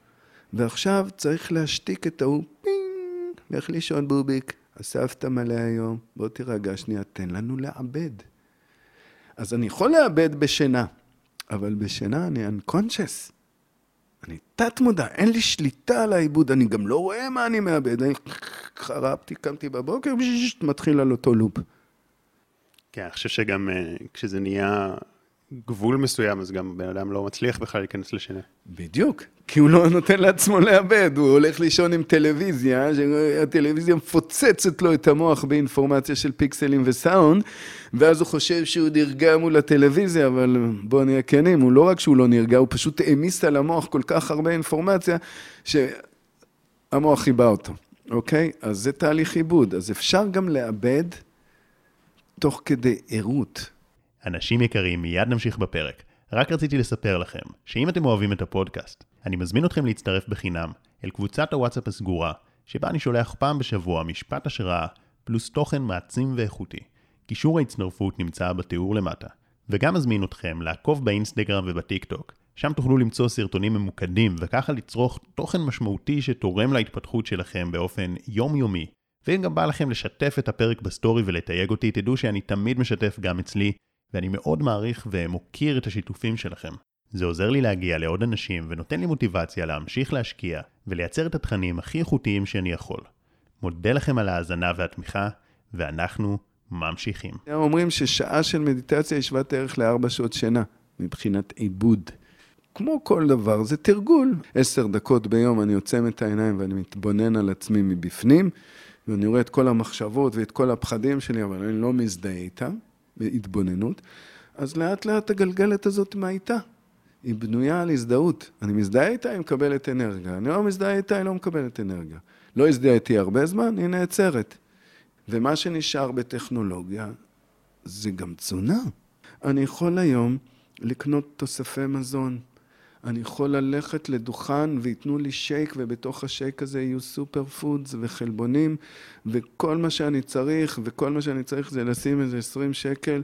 ועכשיו צריך להשתיק את ההוא, פינג, לך לישון בוביק, אספת מלא היום, בוא תירגע שנייה, תן לנו לעבד. אז אני יכול לעבד בשינה, אבל בשינה אני unconscious. אני תת-מודע, אין לי שליטה על העיבוד, אני גם לא רואה מה אני מאבד. אני חרבתי, קמתי בבוקר, מתחיל על אותו לופ. כן, אני חושב שגם uh, כשזה נהיה גבול מסוים, אז גם בן אדם לא מצליח בכלל להיכנס לשינה. בדיוק, כי הוא לא נותן לעצמו לאבד, הוא הולך לישון עם טלוויזיה, שהטלוויזיה מפוצצת לו את המוח באינפורמציה של פיקסלים וסאונד, ואז הוא חושב שהוא נרגע מול הטלוויזיה, אבל בואו נהיה כנים, הוא לא רק שהוא לא נרגע, הוא פשוט העמיס על המוח כל כך הרבה אינפורמציה, שהמוח חיבה אותו, אוקיי? אז זה תהליך עיבוד, אז אפשר גם לאבד תוך כדי ערות. אנשים יקרים, מיד נמשיך בפרק. רק רציתי לספר לכם, שאם אתם אוהבים את הפודקאסט, אני מזמין אתכם להצטרף בחינם אל קבוצת הוואטסאפ הסגורה, שבה אני שולח פעם בשבוע משפט השראה, פלוס תוכן מעצים ואיכותי. קישור ההצטרפות נמצא בתיאור למטה. וגם מזמין אתכם לעקוב באינסטגרם ובטיק טוק, שם תוכלו למצוא סרטונים ממוקדים, וככה לצרוך תוכן משמעותי שתורם להתפתחות שלכם באופן יומיומי. ואם גם בא לכם לשתף את הפרק בסטורי ולתייג אותי, תדעו שאני תמיד משתף גם אצלי, ואני מאוד מעריך ומוקיר את השיתופים שלכם. זה עוזר לי להגיע לעוד אנשים ונותן לי מוטיבציה להמשיך להשקיע ולייצר את התכנים הכי איכותיים שאני יכול. מודה לכם על ההאזנה והתמיכה, ואנחנו ממשיכים. אומרים ששעה של מדיטציה היא שוות ערך לארבע שעות שינה, מבחינת עיבוד. כמו כל דבר, זה תרגול. עשר דקות ביום אני עוצם את העיניים ואני מתבונן על עצמי מבפנים, ואני רואה את כל המחשבות ואת כל הפחדים שלי, אבל אני לא מזדהה איתם, בהתבוננות. אז לאט לאט הגלגלת הזאת מאיתה. היא בנויה על הזדהות. אני מזדהה איתה, היא מקבלת אנרגיה. אני לא מזדהה איתה, היא לא מקבלת אנרגיה. לא הזדהיתי הרבה זמן, היא נעצרת. ומה שנשאר בטכנולוגיה זה גם תזונה. אני יכול היום לקנות תוספי מזון. אני יכול ללכת לדוכן וייתנו לי שייק, ובתוך השייק הזה יהיו סופר פודס וחלבונים, וכל מה שאני צריך, וכל מה שאני צריך זה לשים איזה 20 שקל,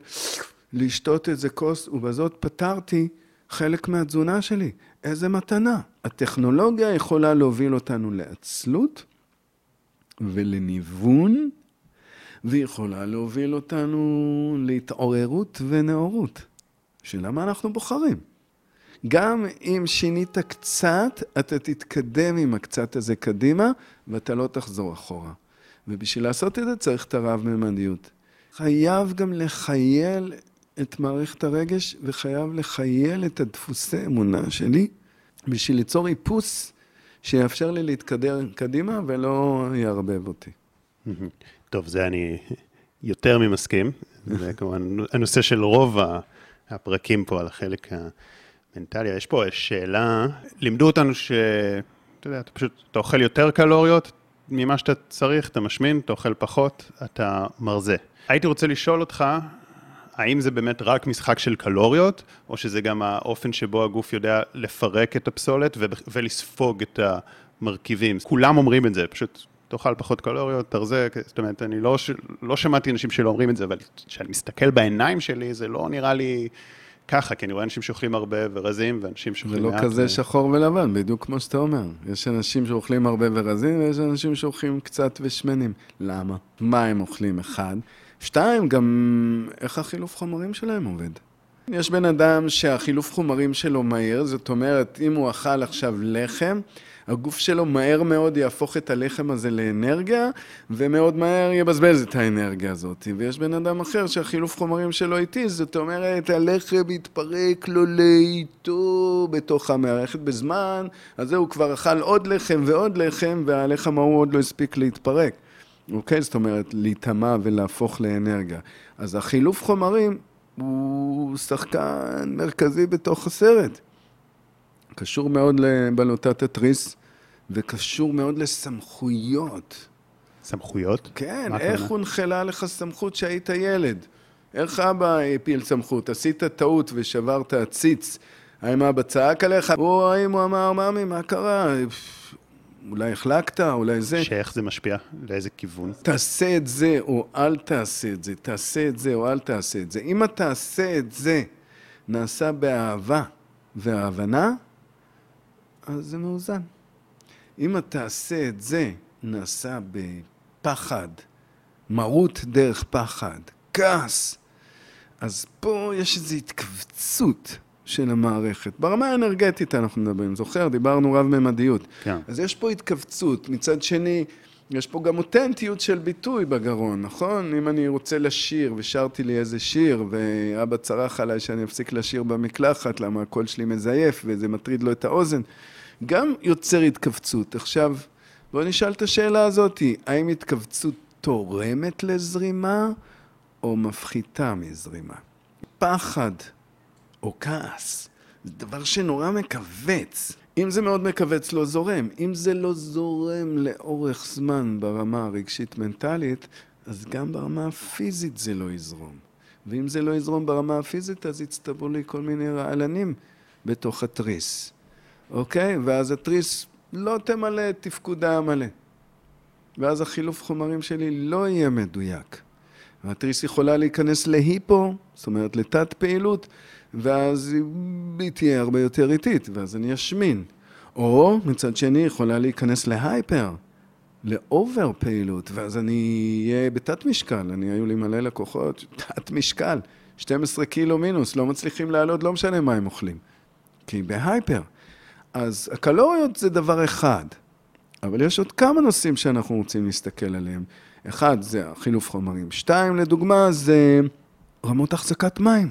לשתות איזה כוס, ובזאת פתרתי חלק מהתזונה שלי. איזה מתנה. הטכנולוגיה יכולה להוביל אותנו לעצלות ולניוון, והיא יכולה להוביל אותנו להתעוררות ונאורות. שאלה מה אנחנו בוחרים. גם אם שינית קצת, אתה תתקדם עם הקצת הזה קדימה, ואתה לא תחזור אחורה. ובשביל לעשות את זה צריך את הרב-ממדיות. חייב גם לחייל את מערכת הרגש, וחייב לחייל את הדפוסי אמונה שלי, בשביל ליצור איפוס שיאפשר לי להתקדם קדימה ולא יערבב אותי. טוב, זה אני יותר ממסכים. זה כמובן הנושא של רוב הפרקים פה על החלק המנטלי. יש פה שאלה, לימדו אותנו ש... אתה יודע, אתה פשוט, אתה אוכל יותר קלוריות ממה שאתה צריך, אתה משמין, אתה אוכל פחות, אתה מרזה. הייתי רוצה לשאול אותך, האם זה באמת רק משחק של קלוריות, או שזה גם האופן שבו הגוף יודע לפרק את הפסולת ולספוג את המרכיבים? כולם אומרים את זה, פשוט תאכל פחות קלוריות, תרזה, זאת אומרת, אני לא, לא שמעתי אנשים שלא אומרים את זה, אבל כשאני מסתכל בעיניים שלי, זה לא נראה לי ככה, כי אני רואה אנשים שאוכלים הרבה ורזים, ואנשים שאוכלים מעט. זה לא כזה ו... שחור ולבן, בדיוק כמו שאתה אומר. יש אנשים שאוכלים הרבה ורזים, ויש אנשים שאוכלים קצת ושמנים. למה? מה הם אוכלים? אחד. שתיים, גם איך החילוף חומרים שלהם עובד. יש בן אדם שהחילוף חומרים שלו מהיר, זאת אומרת, אם הוא אכל עכשיו לחם, הגוף שלו מהר מאוד יהפוך את הלחם הזה לאנרגיה, ומאוד מהר יבזבז את האנרגיה הזאת. ויש בן אדם אחר שהחילוף חומרים שלו איטי, זאת אומרת, הלחם יתפרק לו לאיטו בתוך המערכת בזמן, אז זהו, כבר אכל עוד לחם ועוד לחם, והלחם ההוא עוד לא הספיק להתפרק. אוקיי? זאת אומרת, להיטמע ולהפוך לאנרגיה. אז החילוף חומרים הוא שחקן מרכזי בתוך הסרט. קשור מאוד לבלוטת התריס, וקשור מאוד לסמכויות. סמכויות? כן, איך הונחלה לך סמכות שהיית ילד? איך אבא הפיל סמכות? עשית טעות ושברת עציץ, האם אבא צעק עליך? או האם הוא אמר, ממי, מה קרה? אולי החלקת, אולי זה. שאיך זה משפיע? לאיזה כיוון? תעשה את זה או אל תעשה את זה, תעשה את זה או אל תעשה את זה. אם תעשה את זה נעשה באהבה והבנה, אז זה מאוזן. אם אתה תעשה את זה נעשה בפחד, מרות דרך פחד, כעס, אז פה יש איזו התכווצות. של המערכת. ברמה האנרגטית אנחנו מדברים, זוכר? דיברנו רב-ממדיות. כן. אז יש פה התכווצות. מצד שני, יש פה גם אותנטיות של ביטוי בגרון, נכון? אם אני רוצה לשיר ושרתי לי איזה שיר ואבא צרח עליי שאני אפסיק לשיר במקלחת למה הקול שלי מזייף וזה מטריד לו את האוזן, גם יוצר התכווצות. עכשיו, בואו נשאל את השאלה הזאת, האם התכווצות תורמת לזרימה או מפחיתה מזרימה? פחד או כעס. זה דבר שנורא מכווץ. אם זה מאוד מכווץ, לא זורם. אם זה לא זורם לאורך זמן ברמה הרגשית-מנטלית, אז גם ברמה הפיזית זה לא יזרום. ואם זה לא יזרום ברמה הפיזית, אז יצטברו לי כל מיני רעלנים בתוך התריס. אוקיי? ואז התריס לא תמלא את תפקודה המלא. ואז החילוף חומרים שלי לא יהיה מדויק. והתריס יכולה להיכנס להיפו, זאת אומרת לתת פעילות, ואז היא תהיה הרבה יותר איטית, ואז אני אשמין. או מצד שני יכולה להיכנס להייפר, לאובר פעילות, ואז אני אהיה בתת משקל. אני, היו לי מלא לקוחות, תת משקל, 12 קילו מינוס, לא מצליחים לעלות, לא משנה מה הם אוכלים. כי בהייפר. אז הקלוריות זה דבר אחד, אבל יש עוד כמה נושאים שאנחנו רוצים להסתכל עליהם. אחד, זה החילוף חומרים. שתיים, לדוגמה, זה רמות החזקת מים.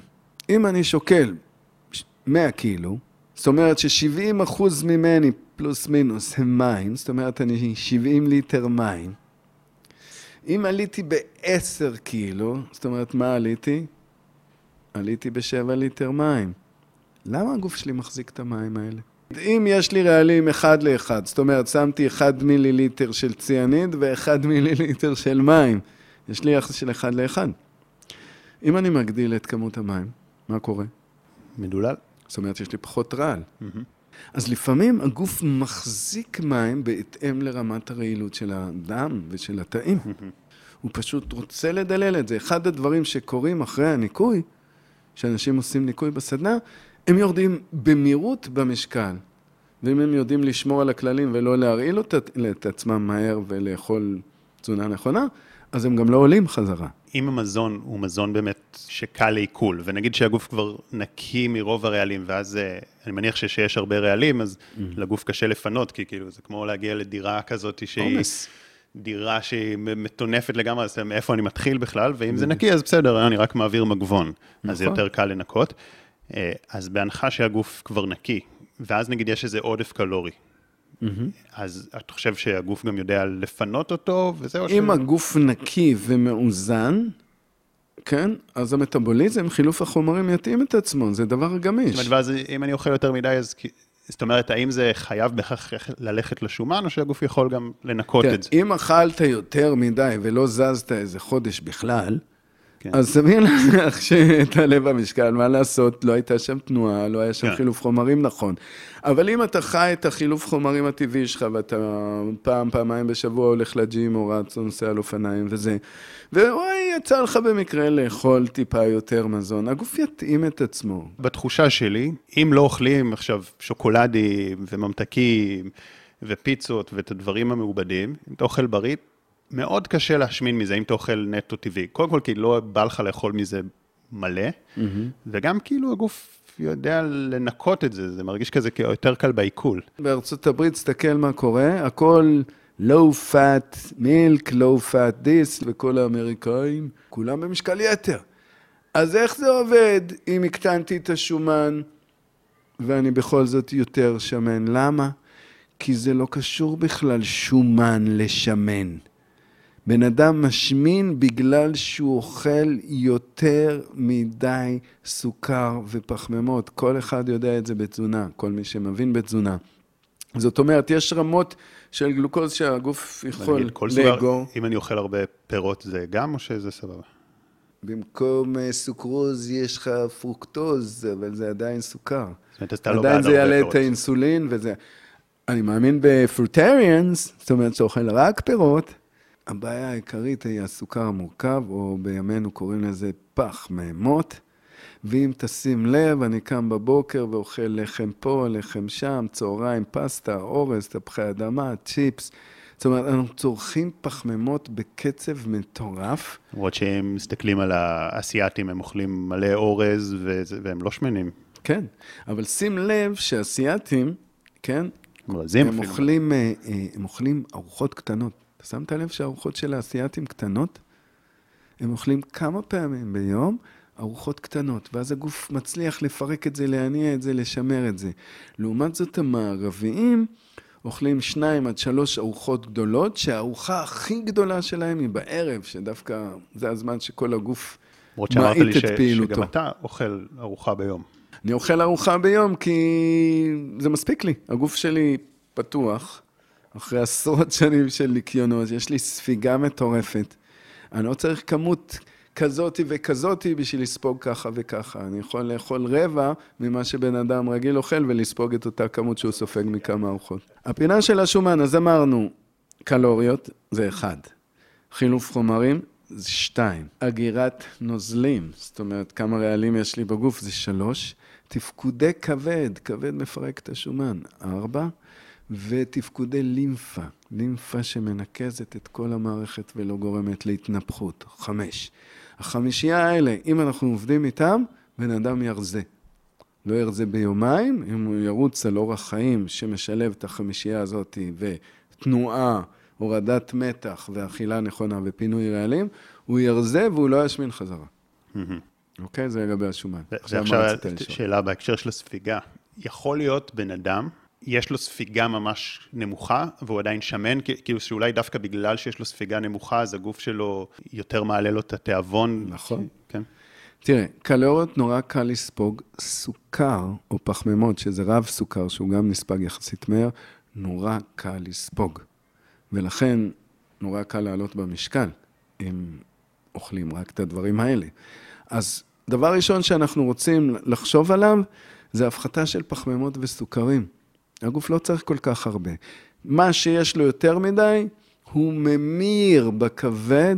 אם אני שוקל 100 קילו, זאת אומרת ש-70 אחוז ממני, פלוס מינוס, הם מים, זאת אומרת, אני 70 ליטר מים. אם עליתי ב-10 קילו, זאת אומרת, מה עליתי? עליתי ב-7 ליטר מים. למה הגוף שלי מחזיק את המים האלה? אם יש לי רעלים אחד לאחד, זאת אומרת, שמתי אחד מיליליטר של ציאניד ואחד מיליליטר של מים, יש לי יחס של אחד לאחד. אם אני מגדיל את כמות המים, מה קורה? מדולל. זאת אומרת, יש לי פחות רעל. אז לפעמים הגוף מחזיק מים בהתאם לרמת הרעילות של הדם ושל התאים. הוא פשוט רוצה לדלל את זה. אחד הדברים שקורים אחרי הניקוי, שאנשים עושים ניקוי בסדנה, הם יורדים במהירות במשקל. ואם הם יודעים לשמור על הכללים ולא להרעיל את עצמם מהר ולאכול תזונה נכונה, אז הם גם לא עולים חזרה. אם המזון הוא מזון באמת שקל לעיכול, ונגיד שהגוף כבר נקי מרוב הרעלים, ואז אה, אני מניח שיש הרבה רעלים, אז mm. לגוף קשה לפנות, כי כאילו זה כמו להגיע לדירה כזאת שהיא... עומס. דירה שהיא מטונפת לגמרי, אז מאיפה אני מתחיל בכלל, ואם זה. נקי, אז בסדר, אני רק מעביר מגבון, אז זה נכון. יותר קל לנקות. אה, אז בהנחה שהגוף כבר נקי, ואז נגיד יש איזה עודף קלורי, אז אתה חושב שהגוף גם יודע לפנות אותו, וזהו? אם ש... הגוף נקי ומאוזן, כן, אז המטאבוליזם, חילוף החומרים יתאים את עצמו, זה דבר גמיש. זאת אומרת, ואז אם אני אוכל יותר מדי, אז... זאת אומרת, האם זה חייב בהכרח ללכת לשומן, או שהגוף יכול גם לנקות כן, את זה? אם אכלת יותר מדי ולא זזת איזה חודש בכלל, כן. אז סביר להניח שתעלה במשקל, מה לעשות, לא הייתה שם תנועה, לא היה שם כן. חילוף חומרים נכון. אבל אם אתה חי את החילוף חומרים הטבעי שלך, ואתה פעם, פעמיים בשבוע הולך לג'ים, או רץ או נוסע על אופניים וזה, ואוי, יצא לך במקרה לאכול טיפה יותר מזון, הגוף יתאים את עצמו. בתחושה שלי, אם לא אוכלים עכשיו שוקולדים וממתקים ופיצות ואת הדברים המעובדים, אם אתה אוכל בריא, מאוד קשה להשמין מזה אם אתה אוכל נטו טבעי. קודם כל, כי לא בא לך לאכול מזה מלא, mm-hmm. וגם כאילו הגוף יודע לנקות את זה, זה מרגיש כזה יותר קל בעיכול. בארצות הברית, תסתכל מה קורה, הכל low fat milk, low fat this, וכל האמריקאים, כולם במשקל יתר. אז איך זה עובד אם הקטנתי את השומן ואני בכל זאת יותר שמן? למה? כי זה לא קשור בכלל שומן לשמן. בן אדם משמין בגלל שהוא אוכל יותר מדי סוכר ופחמימות. כל אחד יודע את זה בתזונה, כל מי שמבין בתזונה. זאת אומרת, יש רמות של גלוקוז שהגוף יכול לאגור. אם אני אוכל הרבה פירות זה גם או שזה סבבה? במקום אה, סוכרוז יש לך פרוקטוז, אבל זה עדיין סוכר. זאת אומרת, לא עדיין זה יעלה את האינסולין וזה... אני מאמין בפרוטריאנס, זאת אומרת שאוכל רק פירות. הבעיה העיקרית היא הסוכר המורכב, או בימינו קוראים לזה פחמימות. ואם תשים לב, אני קם בבוקר ואוכל לחם פה, לחם שם, צהריים, פסטה, אורז, תפוחי אדמה, צ'יפס. זאת אומרת, אנחנו צורכים פחמימות בקצב מטורף. למרות שהם מסתכלים על האסייתים, הם אוכלים מלא אורז והם לא שמנים. כן, אבל שים לב שאסייתים, כן, הם אפילו. אוכלים, אה, אה, הם אוכלים ארוחות קטנות. אתה שמת לב שהארוחות של האסייתים קטנות? הם אוכלים כמה פעמים ביום ארוחות קטנות, ואז הגוף מצליח לפרק את זה, להניע את זה, לשמר את זה. לעומת זאת, המערביים אוכלים שניים עד שלוש ארוחות גדולות, שהארוחה הכי גדולה שלהם היא בערב, שדווקא זה הזמן שכל הגוף מאית את ש... פעילותו. שגם אתה אוכל ארוחה ביום. אני אוכל ארוחה ביום כי זה מספיק לי. הגוף שלי פתוח, אחרי עשרות שנים של ניקיונות, יש לי ספיגה מטורפת. אני לא צריך כמות כזאתי וכזאתי בשביל לספוג ככה וככה. אני יכול לאכול רבע ממה שבן אדם רגיל אוכל ולספוג את אותה כמות שהוא סופג מכמה ארוחות. הפינה של השומן, אז אמרנו, קלוריות זה אחד, חילוף חומרים זה שתיים. אגירת נוזלים, זאת אומרת, כמה רעלים יש לי בגוף, זה שלוש. תפקודי כבד, כבד מפרק את השומן, ארבע. ותפקודי לימפה, לימפה שמנקזת את כל המערכת ולא גורמת להתנפחות, חמש. החמישייה האלה, אם אנחנו עובדים איתם, בן אדם ירזה. לא ירזה ביומיים, אם הוא ירוץ על אורח חיים שמשלב את החמישייה הזאת ותנועה, הורדת מתח ואכילה נכונה ופינוי רעלים, הוא ירזה והוא לא ישמין חזרה. אוקיי? זה לגבי השומן. ועכשיו שאלה בהקשר של הספיגה. יכול להיות בן אדם, יש לו ספיגה ממש נמוכה, והוא עדיין שמן, כאילו שאולי דווקא בגלל שיש לו ספיגה נמוכה, אז הגוף שלו יותר מעלה לו את התיאבון. נכון. כן. תראה, קלוריות נורא קל לספוג, סוכר או פחמימות, שזה רב סוכר, שהוא גם נספג יחסית מהר, נורא קל לספוג. ולכן נורא קל לעלות במשקל, אם אוכלים רק את הדברים האלה. אז דבר ראשון שאנחנו רוצים לחשוב עליו, זה הפחתה של פחמימות וסוכרים. הגוף לא צריך כל כך הרבה. מה שיש לו יותר מדי, הוא ממיר בכבד,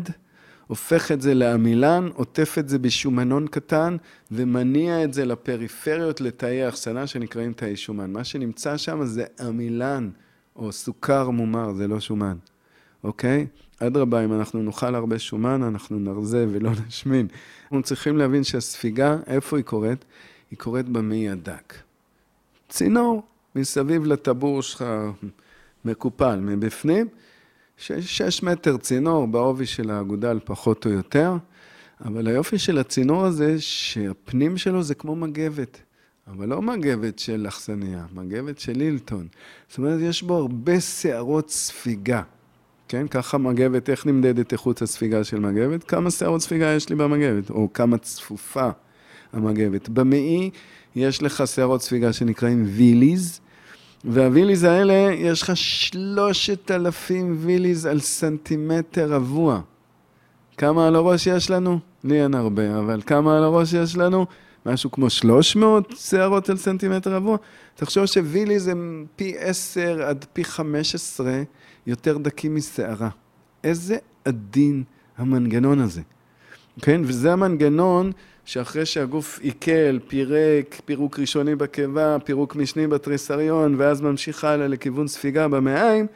הופך את זה לעמילן, עוטף את זה בשומנון קטן, ומניע את זה לפריפריות, לתאי האחסנה שנקראים תאי שומן. מה שנמצא שם זה עמילן, או סוכר מומר, זה לא שומן, אוקיי? אדרבה, אם אנחנו נאכל הרבה שומן, אנחנו נרזה ולא נשמין. אנחנו צריכים להבין שהספיגה, איפה היא קורית? היא קורית במעי הדק. צינור, מסביב לטבור שלך מקופל מבפנים, שש מטר צינור בעובי של האגודל פחות או יותר, אבל היופי של הצינור הזה, שהפנים שלו זה כמו מגבת, אבל לא מגבת של אכסניה, מגבת של הילטון. זאת אומרת, יש בו הרבה שערות ספיגה. כן, ככה מגבת, איך נמדדת איכות הספיגה של מגבת? כמה שערות ספיגה יש לי במגבת, או כמה צפופה המגבת. במעי יש לך שערות ספיגה שנקראים villies, וה villies האלה, יש לך שלושת אלפים villies על סנטימטר רבוע. כמה על הראש יש לנו? לי אין הרבה, אבל כמה על הראש יש לנו? משהו כמו 300 שערות על סנטימטר רבוע. תחשוב ש villies הם פי 10 עד פי 15 יותר דקים משערה. איזה עדין המנגנון הזה. כן? וזה המנגנון שאחרי שהגוף עיכל, פירק, פירוק ראשוני בקיבה, פירוק משני בתריסריון, ואז ממשיך הלאה לכיוון ספיגה במעיים,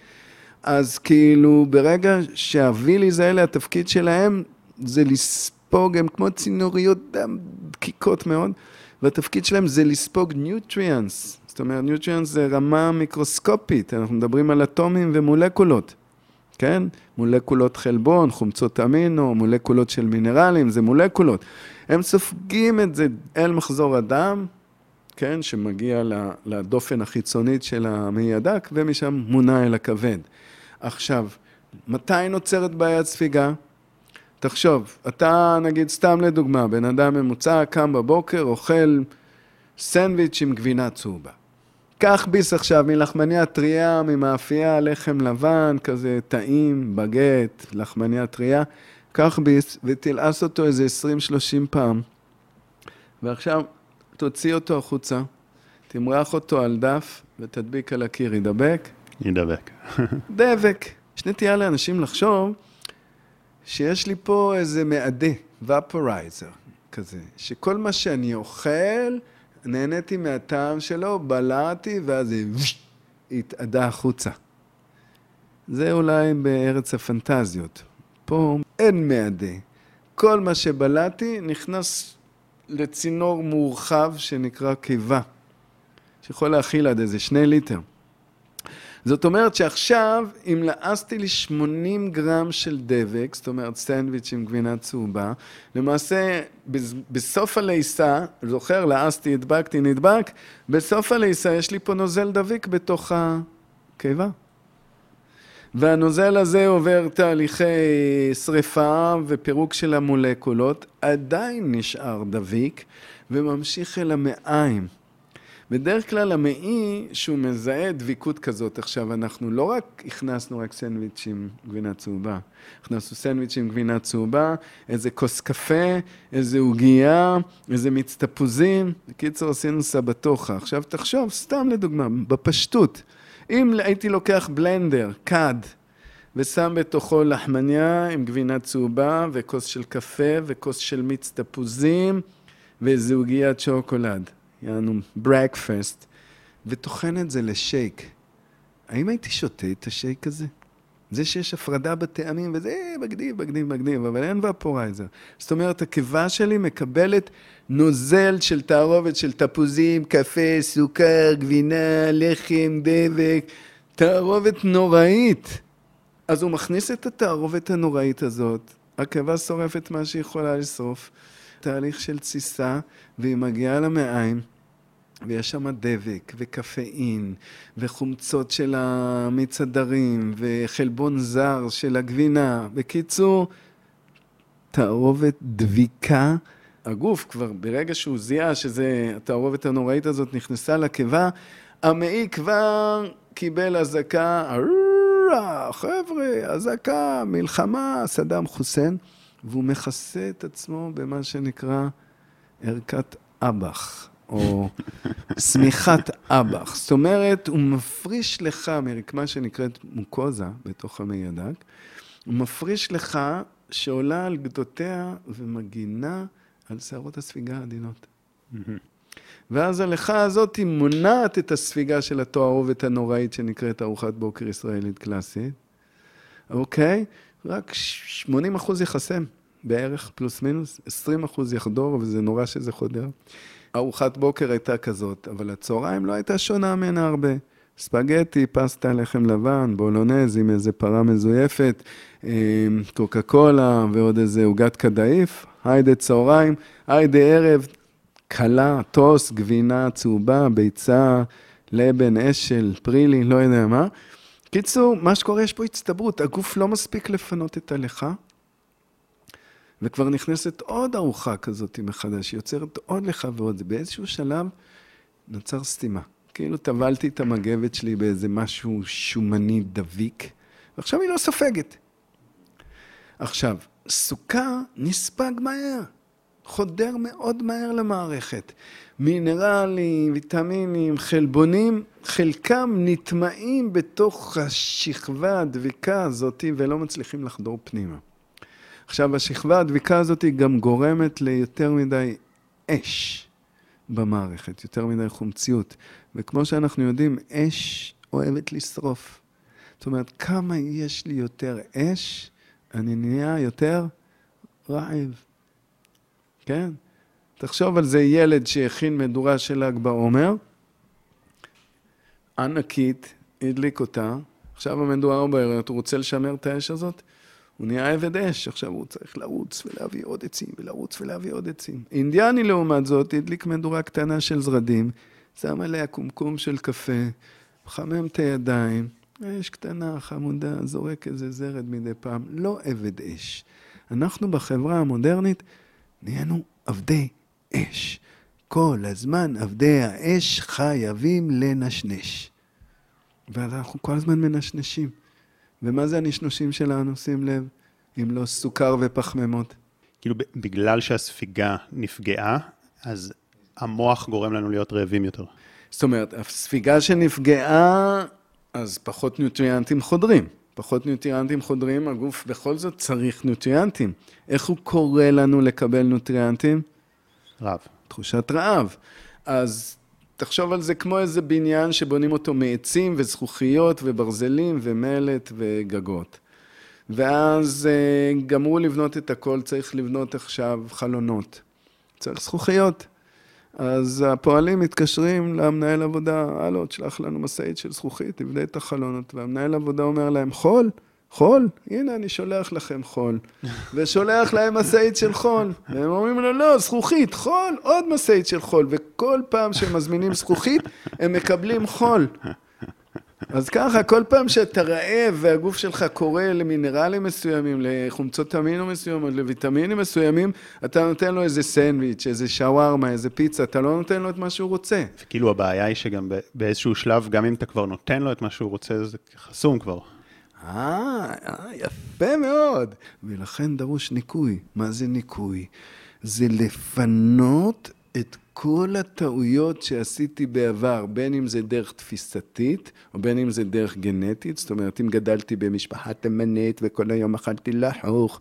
אז כאילו ברגע שה villies האלה, התפקיד שלהם זה לספוג, הם כמו צינוריות דם דקיקות מאוד, והתפקיד שלהם זה לספוג nutrients. זאת אומרת, nutrients זה רמה מיקרוסקופית, אנחנו מדברים על אטומים ומולקולות. כן? מולקולות חלבון, חומצות אמינו, מולקולות של מינרלים, זה מולקולות. הם סופגים את זה אל מחזור הדם, כן? שמגיע לדופן החיצונית של המעי הדק, ומשם מונע אל הכבד. עכשיו, מתי נוצרת בעיית ספיגה? תחשוב, אתה נגיד סתם לדוגמה, בן אדם ממוצע קם בבוקר, אוכל סנדוויץ' עם גבינה צהובה. קח ביס עכשיו מלחמניה טריה, ממאפייה, לחם לבן, כזה טעים, בגט, לחמניה טריה. קח ביס ותלעס אותו איזה 20-30 פעם. ועכשיו תוציא אותו החוצה, תמרח אותו על דף ותדביק על הקיר. ידבק? ידבק. דבק. יש נטייה לאנשים לחשוב שיש לי פה איזה מעדה, ופורייזר כזה, שכל מה שאני אוכל, נהניתי מהטעם שלו, בלעתי, ואז היא התאדה החוצה. זה אולי בארץ הפנטזיות. פה אין מעדה. כל מה שבלעתי נכנס לצינור מורחב שנקרא קיבה, שיכול להכיל עד איזה שני ליטר. זאת אומרת שעכשיו, אם לעסתי לי 80 גרם של דבק, זאת אומרת סנדוויץ' עם גבינה צהובה, למעשה בסוף הלעיסה, זוכר, לעסתי, הדבקתי, נדבק, בסוף הלעיסה יש לי פה נוזל דביק בתוך הקיבה. והנוזל הזה עובר תהליכי שריפה ופירוק של המולקולות, עדיין נשאר דביק וממשיך אל המעיים. בדרך כלל המעי, שהוא מזהה דביקות כזאת, עכשיו אנחנו לא רק הכנסנו רק סנדוויץ' עם גבינה צהובה, הכנסנו סנדוויץ' עם גבינה צהובה, איזה כוס קפה, איזה עוגייה, איזה מיץ תפוזים, בקיצור עשינו סבתוכה. עכשיו תחשוב, סתם לדוגמה, בפשטות, אם הייתי לוקח בלנדר, כד, ושם בתוכו לחמניה עם גבינה צהובה וכוס של קפה וכוס של מיץ תפוזים ואיזה עוגיית שוקולד, יענו ברקפסט, וטוחן את זה לשייק. האם הייתי שותה את השייק הזה? זה שיש הפרדה בטעמים, וזה מגניב, מגניב, מגניב, אבל אין ופורייזר. זאת אומרת, הקיבה שלי מקבלת נוזל של תערובת של תפוזים, קפה, סוכר, גבינה, לחם, דבק, תערובת נוראית. אז הוא מכניס את התערובת הנוראית הזאת, הקיבה שורפת מה שהיא יכולה לשרוף, תהליך של תסיסה, והיא מגיעה למעיים. ויש שם דבק, וקפאין, וחומצות של המיץ הדרים, וחלבון זר של הגבינה. בקיצור, תערובת דביקה. הגוף כבר, ברגע שהוא זיהה שזה, התערובת הנוראית הזאת נכנסה לקיבה, המעי כבר קיבל אזעקה, חבר'ה, אזעקה, מלחמה, סדאם חוסיין, והוא מכסה את עצמו במה שנקרא ערכת אב"ח. או שמיכת אב"ח. זאת אומרת, הוא מפריש לך מרקמה שנקראת מוקוזה בתוך המעי הדק, הוא מפריש לך שעולה על גדותיה ומגינה על שערות הספיגה העדינות. ואז הלכה הזאת היא מונעת את הספיגה של התוארובת הנוראית שנקראת ארוחת בוקר ישראלית קלאסית, אוקיי? רק 80 אחוז יחסם, בערך, פלוס מינוס, 20 אחוז יחדור, וזה נורא שזה חודר. ארוחת בוקר הייתה כזאת, אבל הצהריים לא הייתה שונה ממנה הרבה. ספגטי, פסטה, לחם לבן, בולונז עם איזה פרה מזויפת, קוקה קולה ועוד איזה עוגת קדאיף, היידה צהריים, היידה ערב, קלה, טוס, גבינה צהובה, ביצה, לבן, אשל, פרילי, לא יודע מה. קיצור, מה שקורה, יש פה הצטברות, הגוף לא מספיק לפנות את הלכה, וכבר נכנסת עוד ארוחה כזאת מחדש, היא יוצרת עוד לך ועוד. באיזשהו שלב נוצר סתימה. כאילו טבלתי את המגבת שלי באיזה משהו שומני דביק, ועכשיו היא לא סופגת. עכשיו, סוכר נספג מהר, חודר מאוד מהר למערכת. מינרלים, ויטמינים, חלבונים, חלקם נטמעים בתוך השכבה הדביקה הזאת ולא מצליחים לחדור פנימה. עכשיו, השכבה הדביקה הזאת היא גם גורמת ליותר מדי אש במערכת, יותר מדי חומציות. וכמו שאנחנו יודעים, אש אוהבת לשרוף. זאת אומרת, כמה יש לי יותר אש, אני נהיה יותר רעב. כן? תחשוב על זה ילד שהכין מדורה של ל"ג בעומר, ענקית, הדליק אותה, עכשיו המדורה בערב, הוא רוצה לשמר את האש הזאת? הוא נהיה עבד אש, עכשיו הוא צריך לרוץ ולהביא עוד עצים, ולרוץ ולהביא עוד עצים. אינדיאני לעומת זאת הדליק מדורה קטנה של זרדים, שם עליה קומקום של קפה, מחמם את הידיים, אש קטנה, חמודה, זורק איזה זרד מדי פעם, לא עבד אש. אנחנו בחברה המודרנית נהיינו עבדי אש. כל הזמן עבדי האש חייבים לנשנש. ואנחנו כל הזמן מנשנשים. ומה זה הנשנושים שלנו, שים לב, אם לא סוכר ופחמימות? כאילו, בגלל שהספיגה נפגעה, אז המוח גורם לנו להיות רעבים יותר. זאת אומרת, הספיגה שנפגעה, אז פחות נוטריאנטים חודרים. פחות נוטריאנטים חודרים, הגוף בכל זאת צריך נוטריאנטים. איך הוא קורא לנו לקבל נוטריאנטים? רעב. תחושת רעב. אז תחשוב על זה כמו איזה בניין שבונים אותו מעצים וזכוכיות וברזלים ומלט וגגות. ואז אה, גמרו לבנות את הכל, צריך לבנות עכשיו חלונות. צריך זכוכיות. אז הפועלים מתקשרים למנהל עבודה, הלו, תשלח לנו משאית של זכוכית, תבנה את החלונות. והמנהל עבודה אומר להם, חול? חול? הנה, אני שולח לכם חול. ושולח להם משאית של חול. והם אומרים לו, לא, זכוכית, חול, עוד משאית של חול. וכל פעם שהם מזמינים זכוכית, הם מקבלים חול. אז ככה, כל פעם שאתה רעב והגוף שלך קורא למינרלים מסוימים, לחומצות אמינו מסוימות, לויטמינים מסוימים, אתה נותן לו איזה סנדוויץ', איזה שווארמה, איזה פיצה, אתה לא נותן לו את מה שהוא רוצה. וכאילו הבעיה היא שגם באיזשהו שלב, גם אם אתה כבר נותן לו את מה שהוא רוצה, זה חסום כבר. אה, יפה מאוד. ולכן דרוש ניקוי. מה זה ניקוי? זה לפנות את כל הטעויות שעשיתי בעבר, בין אם זה דרך תפיסתית, או בין אם זה דרך גנטית, זאת אומרת, אם גדלתי במשפחה תימנית וכל היום אכלתי לחוך,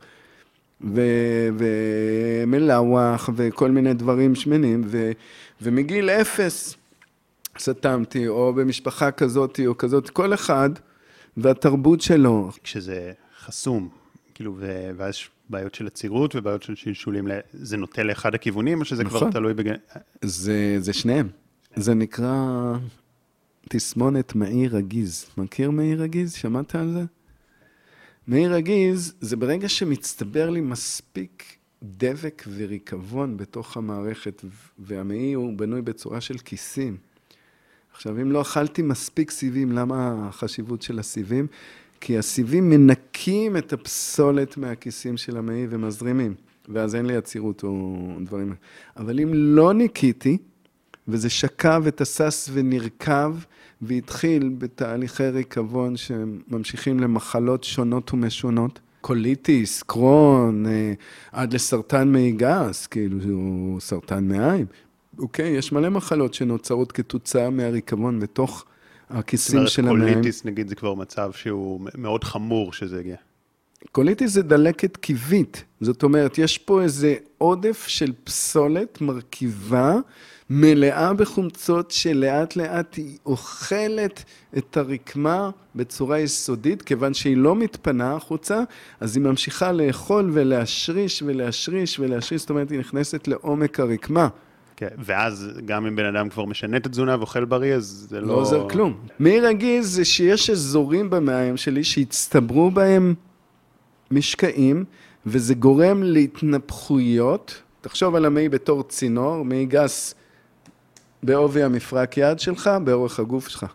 ו- ומלאווח, וכל מיני דברים שמנים, ו- ומגיל אפס סתמתי, או במשפחה כזאת או כזאת, כל אחד והתרבות שלו. כשזה חסום, כאילו, ו- ואז יש בעיות של עצירות ובעיות של שלשולים, זה נוטה לאחד הכיוונים, או שזה נכון. כבר תלוי בג... זה, זה שניהם. זה נקרא תסמונת מעי רגיז. מכיר מעי רגיז? שמעת על זה? מעי רגיז זה ברגע שמצטבר לי מספיק דבק וריקבון בתוך המערכת, והמעי הוא בנוי בצורה של כיסים. עכשיו, אם לא אכלתי מספיק סיבים, למה החשיבות של הסיבים? כי הסיבים מנקים את הפסולת מהכיסים של המעי ומזרימים, ואז אין לי עצירות או דברים. אבל אם לא ניקיתי, וזה שקע ותסס ונרקב, והתחיל בתהליכי ריקבון שממשיכים למחלות שונות ומשונות, קוליטיס, קרון, אה, עד לסרטן מעי גס, כאילו, סרטן מעיים. אוקיי, יש מלא מחלות שנוצרות כתוצאה מהריקבון בתוך הכיסים של המעיים. זאת אומרת. קוליטיס, נגיד, זה כבר מצב שהוא מאוד חמור שזה הגיע. קוליטיס זה דלקת כיבית. זאת אומרת, יש פה איזה עודף של פסולת מרקיבה, מלאה בחומצות, שלאט לאט היא אוכלת את הרקמה בצורה יסודית, כיוון שהיא לא מתפנה החוצה, אז היא ממשיכה לאכול ולהשריש ולהשריש ולהשריש, זאת אומרת, היא נכנסת לעומק הרקמה. כן, ואז גם אם בן אדם כבר משנה את התזונה ואוכל בריא, אז זה לא... לא עוזר כלום. מעי רגיז זה שיש אזורים במעיים שלי שהצטברו בהם משקעים, וזה גורם להתנפחויות. תחשוב על המעי בתור צינור, מעי גס בעובי המפרק יד שלך, באורך הגוף שלך.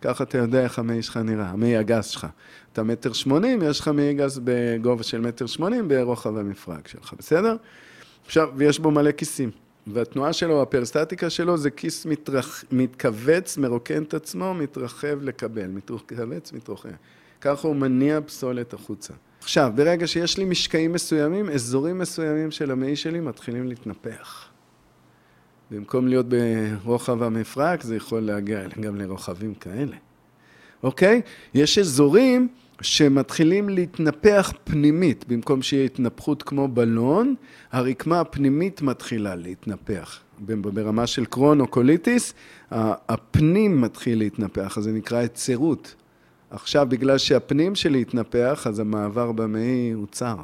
ככה אתה יודע איך המעי שלך נראה, המעי הגס שלך. אתה מטר שמונים, יש לך מעי גס בגובה של מטר שמונים ברוחב המפרק שלך, בסדר? עכשיו, ויש בו מלא כיסים. והתנועה שלו, הפרסטטיקה שלו, זה כיס מתרח... מתכווץ, מרוקן את עצמו, מתרחב לקבל. מתכווץ, מתרוחב. ככה הוא מניע פסולת החוצה. עכשיו, ברגע שיש לי משקעים מסוימים, אזורים מסוימים של המעי שלי מתחילים להתנפח. במקום להיות ברוחב המפרק, זה יכול להגיע גם לרוחבים כאלה. אוקיי? יש אזורים שמתחילים להתנפח פנימית, במקום שיהיה התנפחות כמו בלון, הרקמה הפנימית מתחילה להתנפח. ברמה של קרון או קוליטיס, הפנים מתחיל להתנפח, אז זה נקרא היצרות. עכשיו, בגלל שהפנים שלי התנפח, אז המעבר במעי הוא צר.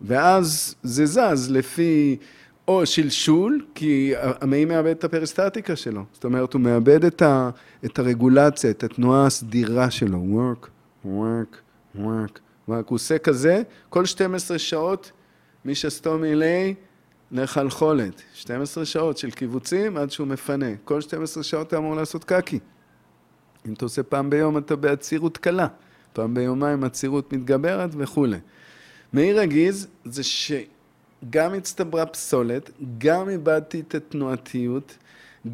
ואז זה זז לפי או שלשול, כי המעי מאבד את הפריסטטיקה שלו. זאת אומרת, הוא מאבד את, ה, את הרגולציה, את התנועה הסדירה שלו. work, work, work, work. הוא עושה כזה, כל 12 שעות משסתומי לי לחלחולת. 12 שעות של קיבוצים עד שהוא מפנה. כל 12 שעות אתה אמור לעשות קקי. אם אתה עושה פעם ביום, אתה בעצירות קלה. פעם ביומיים עצירות מתגברת וכולי. מעי רגיז זה שגם הצטברה פסולת, גם איבדתי את התנועתיות,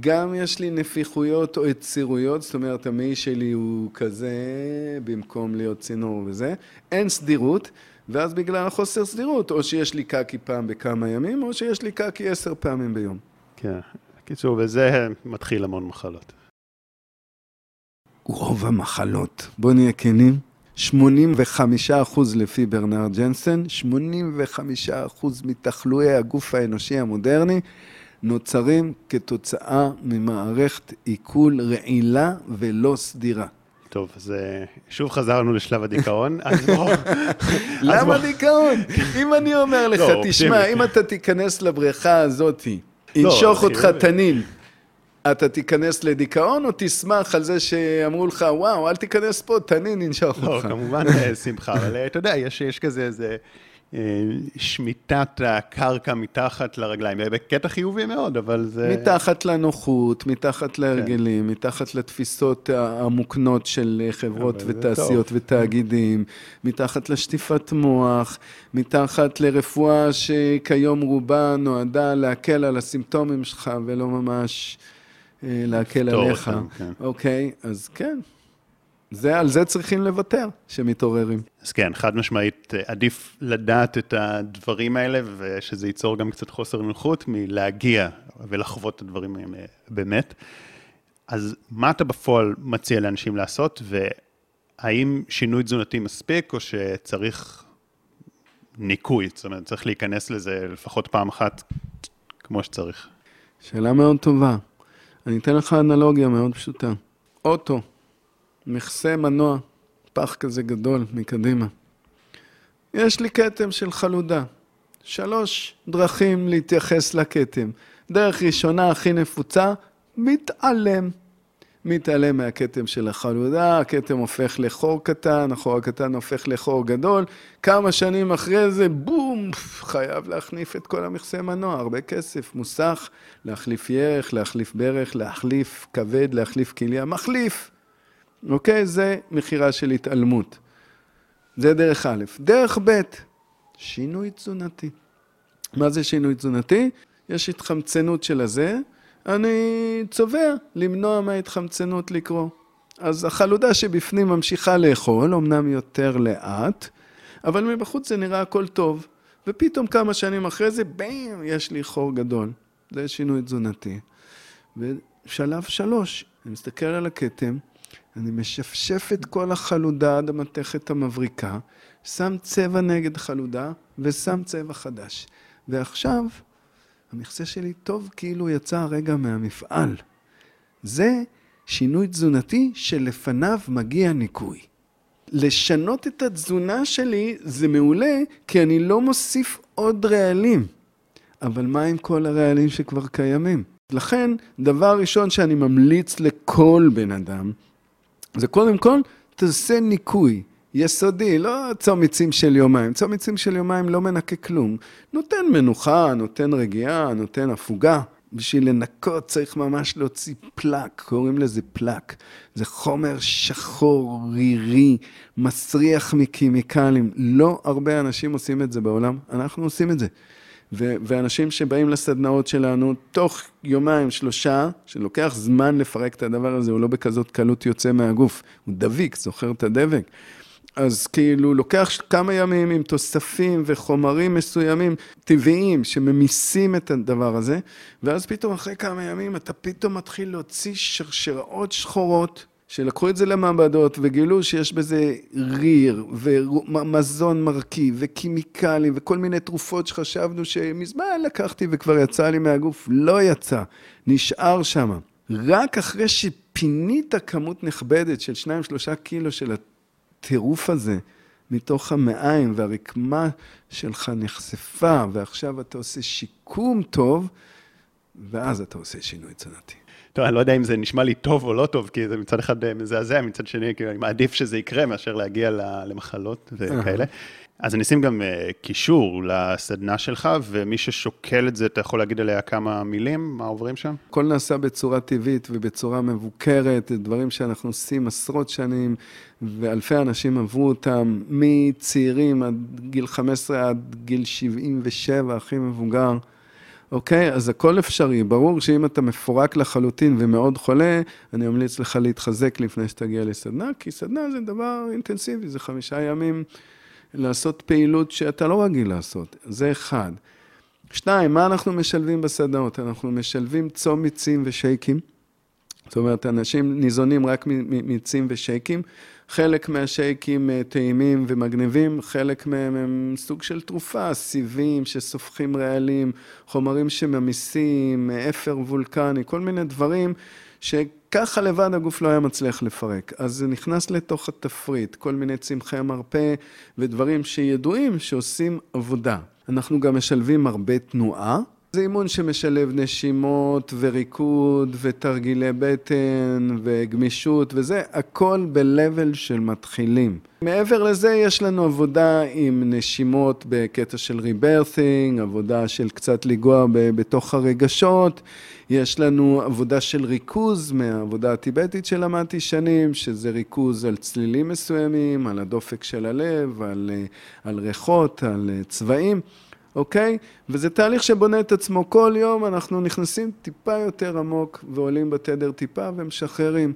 גם יש לי נפיחויות או יצירויות, זאת אומרת, המעי שלי הוא כזה במקום להיות צינור וזה, אין סדירות, ואז בגלל החוסר סדירות, או שיש לי קקי פעם בכמה ימים, או שיש לי קקי עשר פעמים ביום. כן, בקיצור, וזה מתחיל המון מחלות. רוב המחלות, בוא נהיה כנים, 85 אחוז לפי ברנרד ג'נסן, 85 אחוז מתחלואי הגוף האנושי המודרני נוצרים כתוצאה ממערכת עיכול רעילה ולא סדירה. טוב, אז שוב חזרנו לשלב הדיכאון. למה דיכאון? אם אני אומר לך, תשמע, אם אתה תיכנס לבריכה הזאת, ינשוך אותך תנין, אתה תיכנס לדיכאון, או תשמח על זה שאמרו לך, וואו, אל תיכנס פה, תנין ינשוך אותך. לא, כמובן שמחה, אבל אתה יודע, יש, יש כזה איזה שמיטת הקרקע מתחת לרגליים, בקטע חיובי מאוד, אבל זה... מתחת לנוחות, מתחת להרגלים, כן. מתחת לתפיסות המוקנות של חברות ותעשיות. ותאגידים, מתחת לשטיפת מוח, מתחת לרפואה שכיום רובה נועדה להקל על הסימפטומים שלך ולא ממש... להקל עליך. אותם, כן. אוקיי, אז כן. זה, על זה צריכים לוותר, שמתעוררים. אז כן, חד משמעית, עדיף לדעת את הדברים האלה, ושזה ייצור גם קצת חוסר נוחות מלהגיע ולחוות את הדברים האלה באמת. אז מה אתה בפועל מציע לאנשים לעשות, והאם שינוי תזונתי מספיק, או שצריך ניקוי? זאת אומרת, צריך להיכנס לזה לפחות פעם אחת כמו שצריך. שאלה מאוד טובה. אני אתן לך אנלוגיה מאוד פשוטה. אוטו, מכסה מנוע, פח כזה גדול מקדימה. יש לי כתם של חלודה. שלוש דרכים להתייחס לכתם. דרך ראשונה, הכי נפוצה, מתעלם. מתעלם מהכתם של החלודה, הכתם הופך לחור קטן, החור הקטן הופך לחור גדול. כמה שנים אחרי זה, בום, חייב להחליף את כל המכסה מנוע, הרבה כסף, מוסך, להחליף ירך, להחליף ברך, להחליף כבד, להחליף כליה, מחליף. אוקיי? זה מכירה של התעלמות. זה דרך א'. דרך ב', שינוי תזונתי. מה זה שינוי תזונתי? יש התחמצנות של הזה, אני צובע למנוע מההתחמצנות לקרוא. אז החלודה שבפנים ממשיכה לאכול, אמנם יותר לאט, אבל מבחוץ זה נראה הכל טוב. ופתאום כמה שנים אחרי זה, באים, יש לי חור גדול. זה שינוי תזונתי. ושלב שלוש, אני מסתכל על הכתם, אני משפשף את כל החלודה עד המתכת המבריקה, שם צבע נגד חלודה ושם צבע חדש. ועכשיו, המכסה שלי טוב כאילו יצא הרגע מהמפעל. זה שינוי תזונתי שלפניו מגיע ניקוי. לשנות את התזונה שלי זה מעולה, כי אני לא מוסיף עוד רעלים. אבל מה עם כל הרעלים שכבר קיימים? לכן, דבר ראשון שאני ממליץ לכל בן אדם, זה קודם כל, תעשה ניקוי יסודי, לא צום עצים של יומיים. צום עצים של יומיים לא מנקה כלום. נותן מנוחה, נותן רגיעה, נותן הפוגה. בשביל לנקות צריך ממש להוציא פלק, קוראים לזה פלק. זה חומר שחור, רירי, מסריח מכימיקלים. לא הרבה אנשים עושים את זה בעולם, אנחנו עושים את זה. ו- ואנשים שבאים לסדנאות שלנו, תוך יומיים, שלושה, שלוקח זמן לפרק את הדבר הזה, הוא לא בכזאת קלות יוצא מהגוף, הוא דביק, זוכר את הדבק. אז כאילו לוקח כמה ימים עם תוספים וחומרים מסוימים, טבעיים, שממיסים את הדבר הזה, ואז פתאום אחרי כמה ימים אתה פתאום מתחיל להוציא שרשראות שחורות. שלקחו את זה למעבדות וגילו שיש בזה ריר ומזון מרכיב וקימיקלים וכל מיני תרופות שחשבנו שמזמן לקחתי וכבר יצא לי מהגוף, לא יצא, נשאר שם. רק אחרי שפינית כמות נכבדת של 2-3 קילו של הטירוף הזה מתוך המעיים והרקמה שלך נחשפה ועכשיו אתה עושה שיקום טוב ואז אתה עושה שינוי תזונתי. טוב, אני לא יודע אם זה נשמע לי טוב או לא טוב, כי זה מצד אחד אה, מזעזע, מצד שני, כי אני מעדיף שזה יקרה מאשר להגיע למחלות וכאלה. אז אני אשים גם uh, קישור לסדנה שלך, ומי ששוקל את זה, אתה יכול להגיד עליה כמה מילים, מה עוברים שם? הכל נעשה בצורה טבעית ובצורה מבוקרת, דברים שאנחנו עושים עשרות שנים, ואלפי אנשים עברו אותם, מצעירים עד גיל 15 עד גיל 77, הכי מבוגר. אוקיי? אז הכל אפשרי. ברור שאם אתה מפורק לחלוטין ומאוד חולה, אני ממליץ לך להתחזק לפני שתגיע לסדנה, כי סדנה זה דבר אינטנסיבי, זה חמישה ימים לעשות פעילות שאתה לא רגיל לעשות. זה אחד. שתיים, מה אנחנו משלבים בסדנאות? אנחנו משלבים צום מיצים ושייקים. זאת אומרת, אנשים ניזונים רק מיצים ושייקים. חלק מהשייקים אה, טעימים ומגניבים, חלק מהם הם סוג של תרופה, סיבים שסופחים רעלים, חומרים שממיסים, אפר וולקני, כל מיני דברים שככה לבד הגוף לא היה מצליח לפרק. אז זה נכנס לתוך התפריט, כל מיני צמחי מרפא ודברים שידועים שעושים עבודה. אנחנו גם משלבים הרבה תנועה. זה אימון שמשלב נשימות וריקוד ותרגילי בטן וגמישות וזה, הכל ב-level של מתחילים. מעבר לזה יש לנו עבודה עם נשימות בקטע של ריברת'ינג, עבודה של קצת לגוע בתוך הרגשות, יש לנו עבודה של ריכוז מהעבודה הטיבטית שלמדתי שנים, שזה ריכוז על צלילים מסוימים, על הדופק של הלב, על, על ריחות, על צבעים. אוקיי? וזה תהליך שבונה את עצמו. כל יום אנחנו נכנסים טיפה יותר עמוק ועולים בתדר טיפה ומשחררים.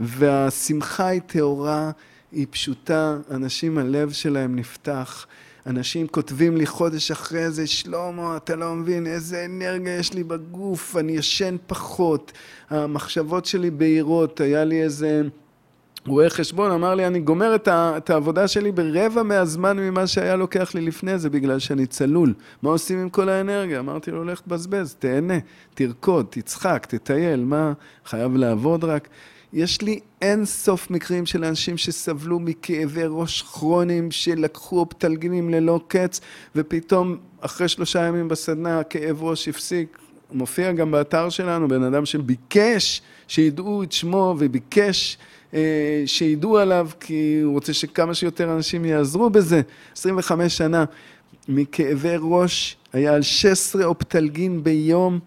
והשמחה היא טהורה, היא פשוטה, אנשים, הלב שלהם נפתח. אנשים כותבים לי חודש אחרי זה, שלמה, אתה לא מבין איזה אנרגיה יש לי בגוף, אני ישן פחות, המחשבות שלי בהירות, היה לי איזה... רואה חשבון, אמר לי, אני גומר את, ה, את העבודה שלי ברבע מהזמן ממה שהיה לוקח לי לפני זה, בגלל שאני צלול. מה עושים עם כל האנרגיה? אמרתי לו, לך תבזבז, תהנה, תרקוד, תצחק, תטייל, מה, חייב לעבוד רק? יש לי אין סוף מקרים של אנשים שסבלו מכאבי ראש כרוניים, שלקחו אופטלגינים ללא קץ, ופתאום אחרי שלושה ימים בסדנה הכאב ראש הפסיק. מופיע גם באתר שלנו בן אדם שביקש שידעו את שמו וביקש שידעו עליו, כי הוא רוצה שכמה שיותר אנשים יעזרו בזה. 25 שנה מכאבי ראש, היה על 16 אופטלגין ביום.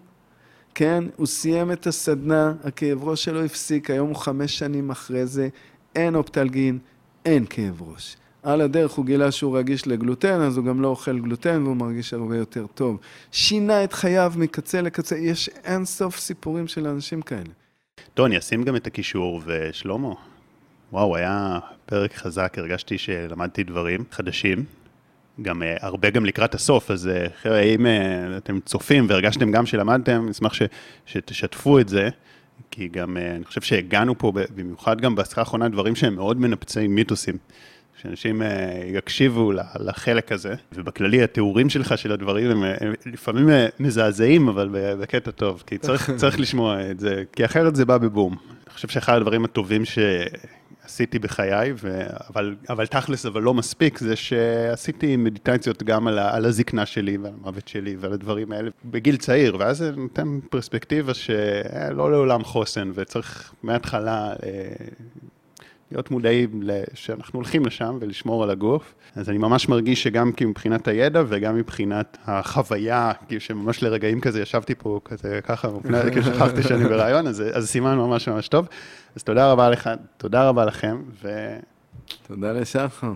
כן, הוא סיים את הסדנה, הכאב ראש שלו הפסיק, היום הוא חמש שנים אחרי זה, אין אופטלגין, אין כאב ראש. על הדרך הוא גילה שהוא רגיש לגלוטן, אז הוא גם לא אוכל גלוטן והוא מרגיש הרבה יותר טוב. שינה את חייו מקצה לקצה, יש אין סוף סיפורים של אנשים כאלה. טוב, אני אשים גם את הקישור, ושלמה, וואו, היה פרק חזק, הרגשתי שלמדתי דברים חדשים. גם uh, הרבה גם לקראת הסוף, אז uh, אם uh, אתם צופים והרגשתם גם שלמדתם, נשמח ש, שתשתפו את זה, כי גם אני חושב שהגענו פה, במיוחד גם בשיחה האחרונה, דברים שהם מאוד מנפצי מיתוסים. שאנשים uh, יקשיבו לחלק הזה, ובכללי התיאורים שלך של הדברים הם, הם לפעמים מזעזעים, אבל בקטע טוב, כי צריך, צריך לשמוע את זה, כי אחרת זה בא בבום. אני חושב שאחד הדברים הטובים ש... עשיתי בחיי, ו... אבל, אבל תכלס, אבל לא מספיק, זה שעשיתי מדיטציות גם על, ה... על הזקנה שלי ועל המוות שלי ועל הדברים האלה בגיל צעיר, ואז זה נותן פרספקטיבה שלא לעולם חוסן, וצריך מההתחלה אה, להיות מודעים שאנחנו הולכים לשם ולשמור על הגוף. אז אני ממש מרגיש שגם כי מבחינת הידע וגם מבחינת החוויה, כאילו שממש לרגעים כזה ישבתי פה כזה ככה, כאילו שכחתי שאני ברעיון, אז זה סימן ממש ממש טוב. אז תודה רבה לך, תודה רבה לכם, ו... תודה לשחר.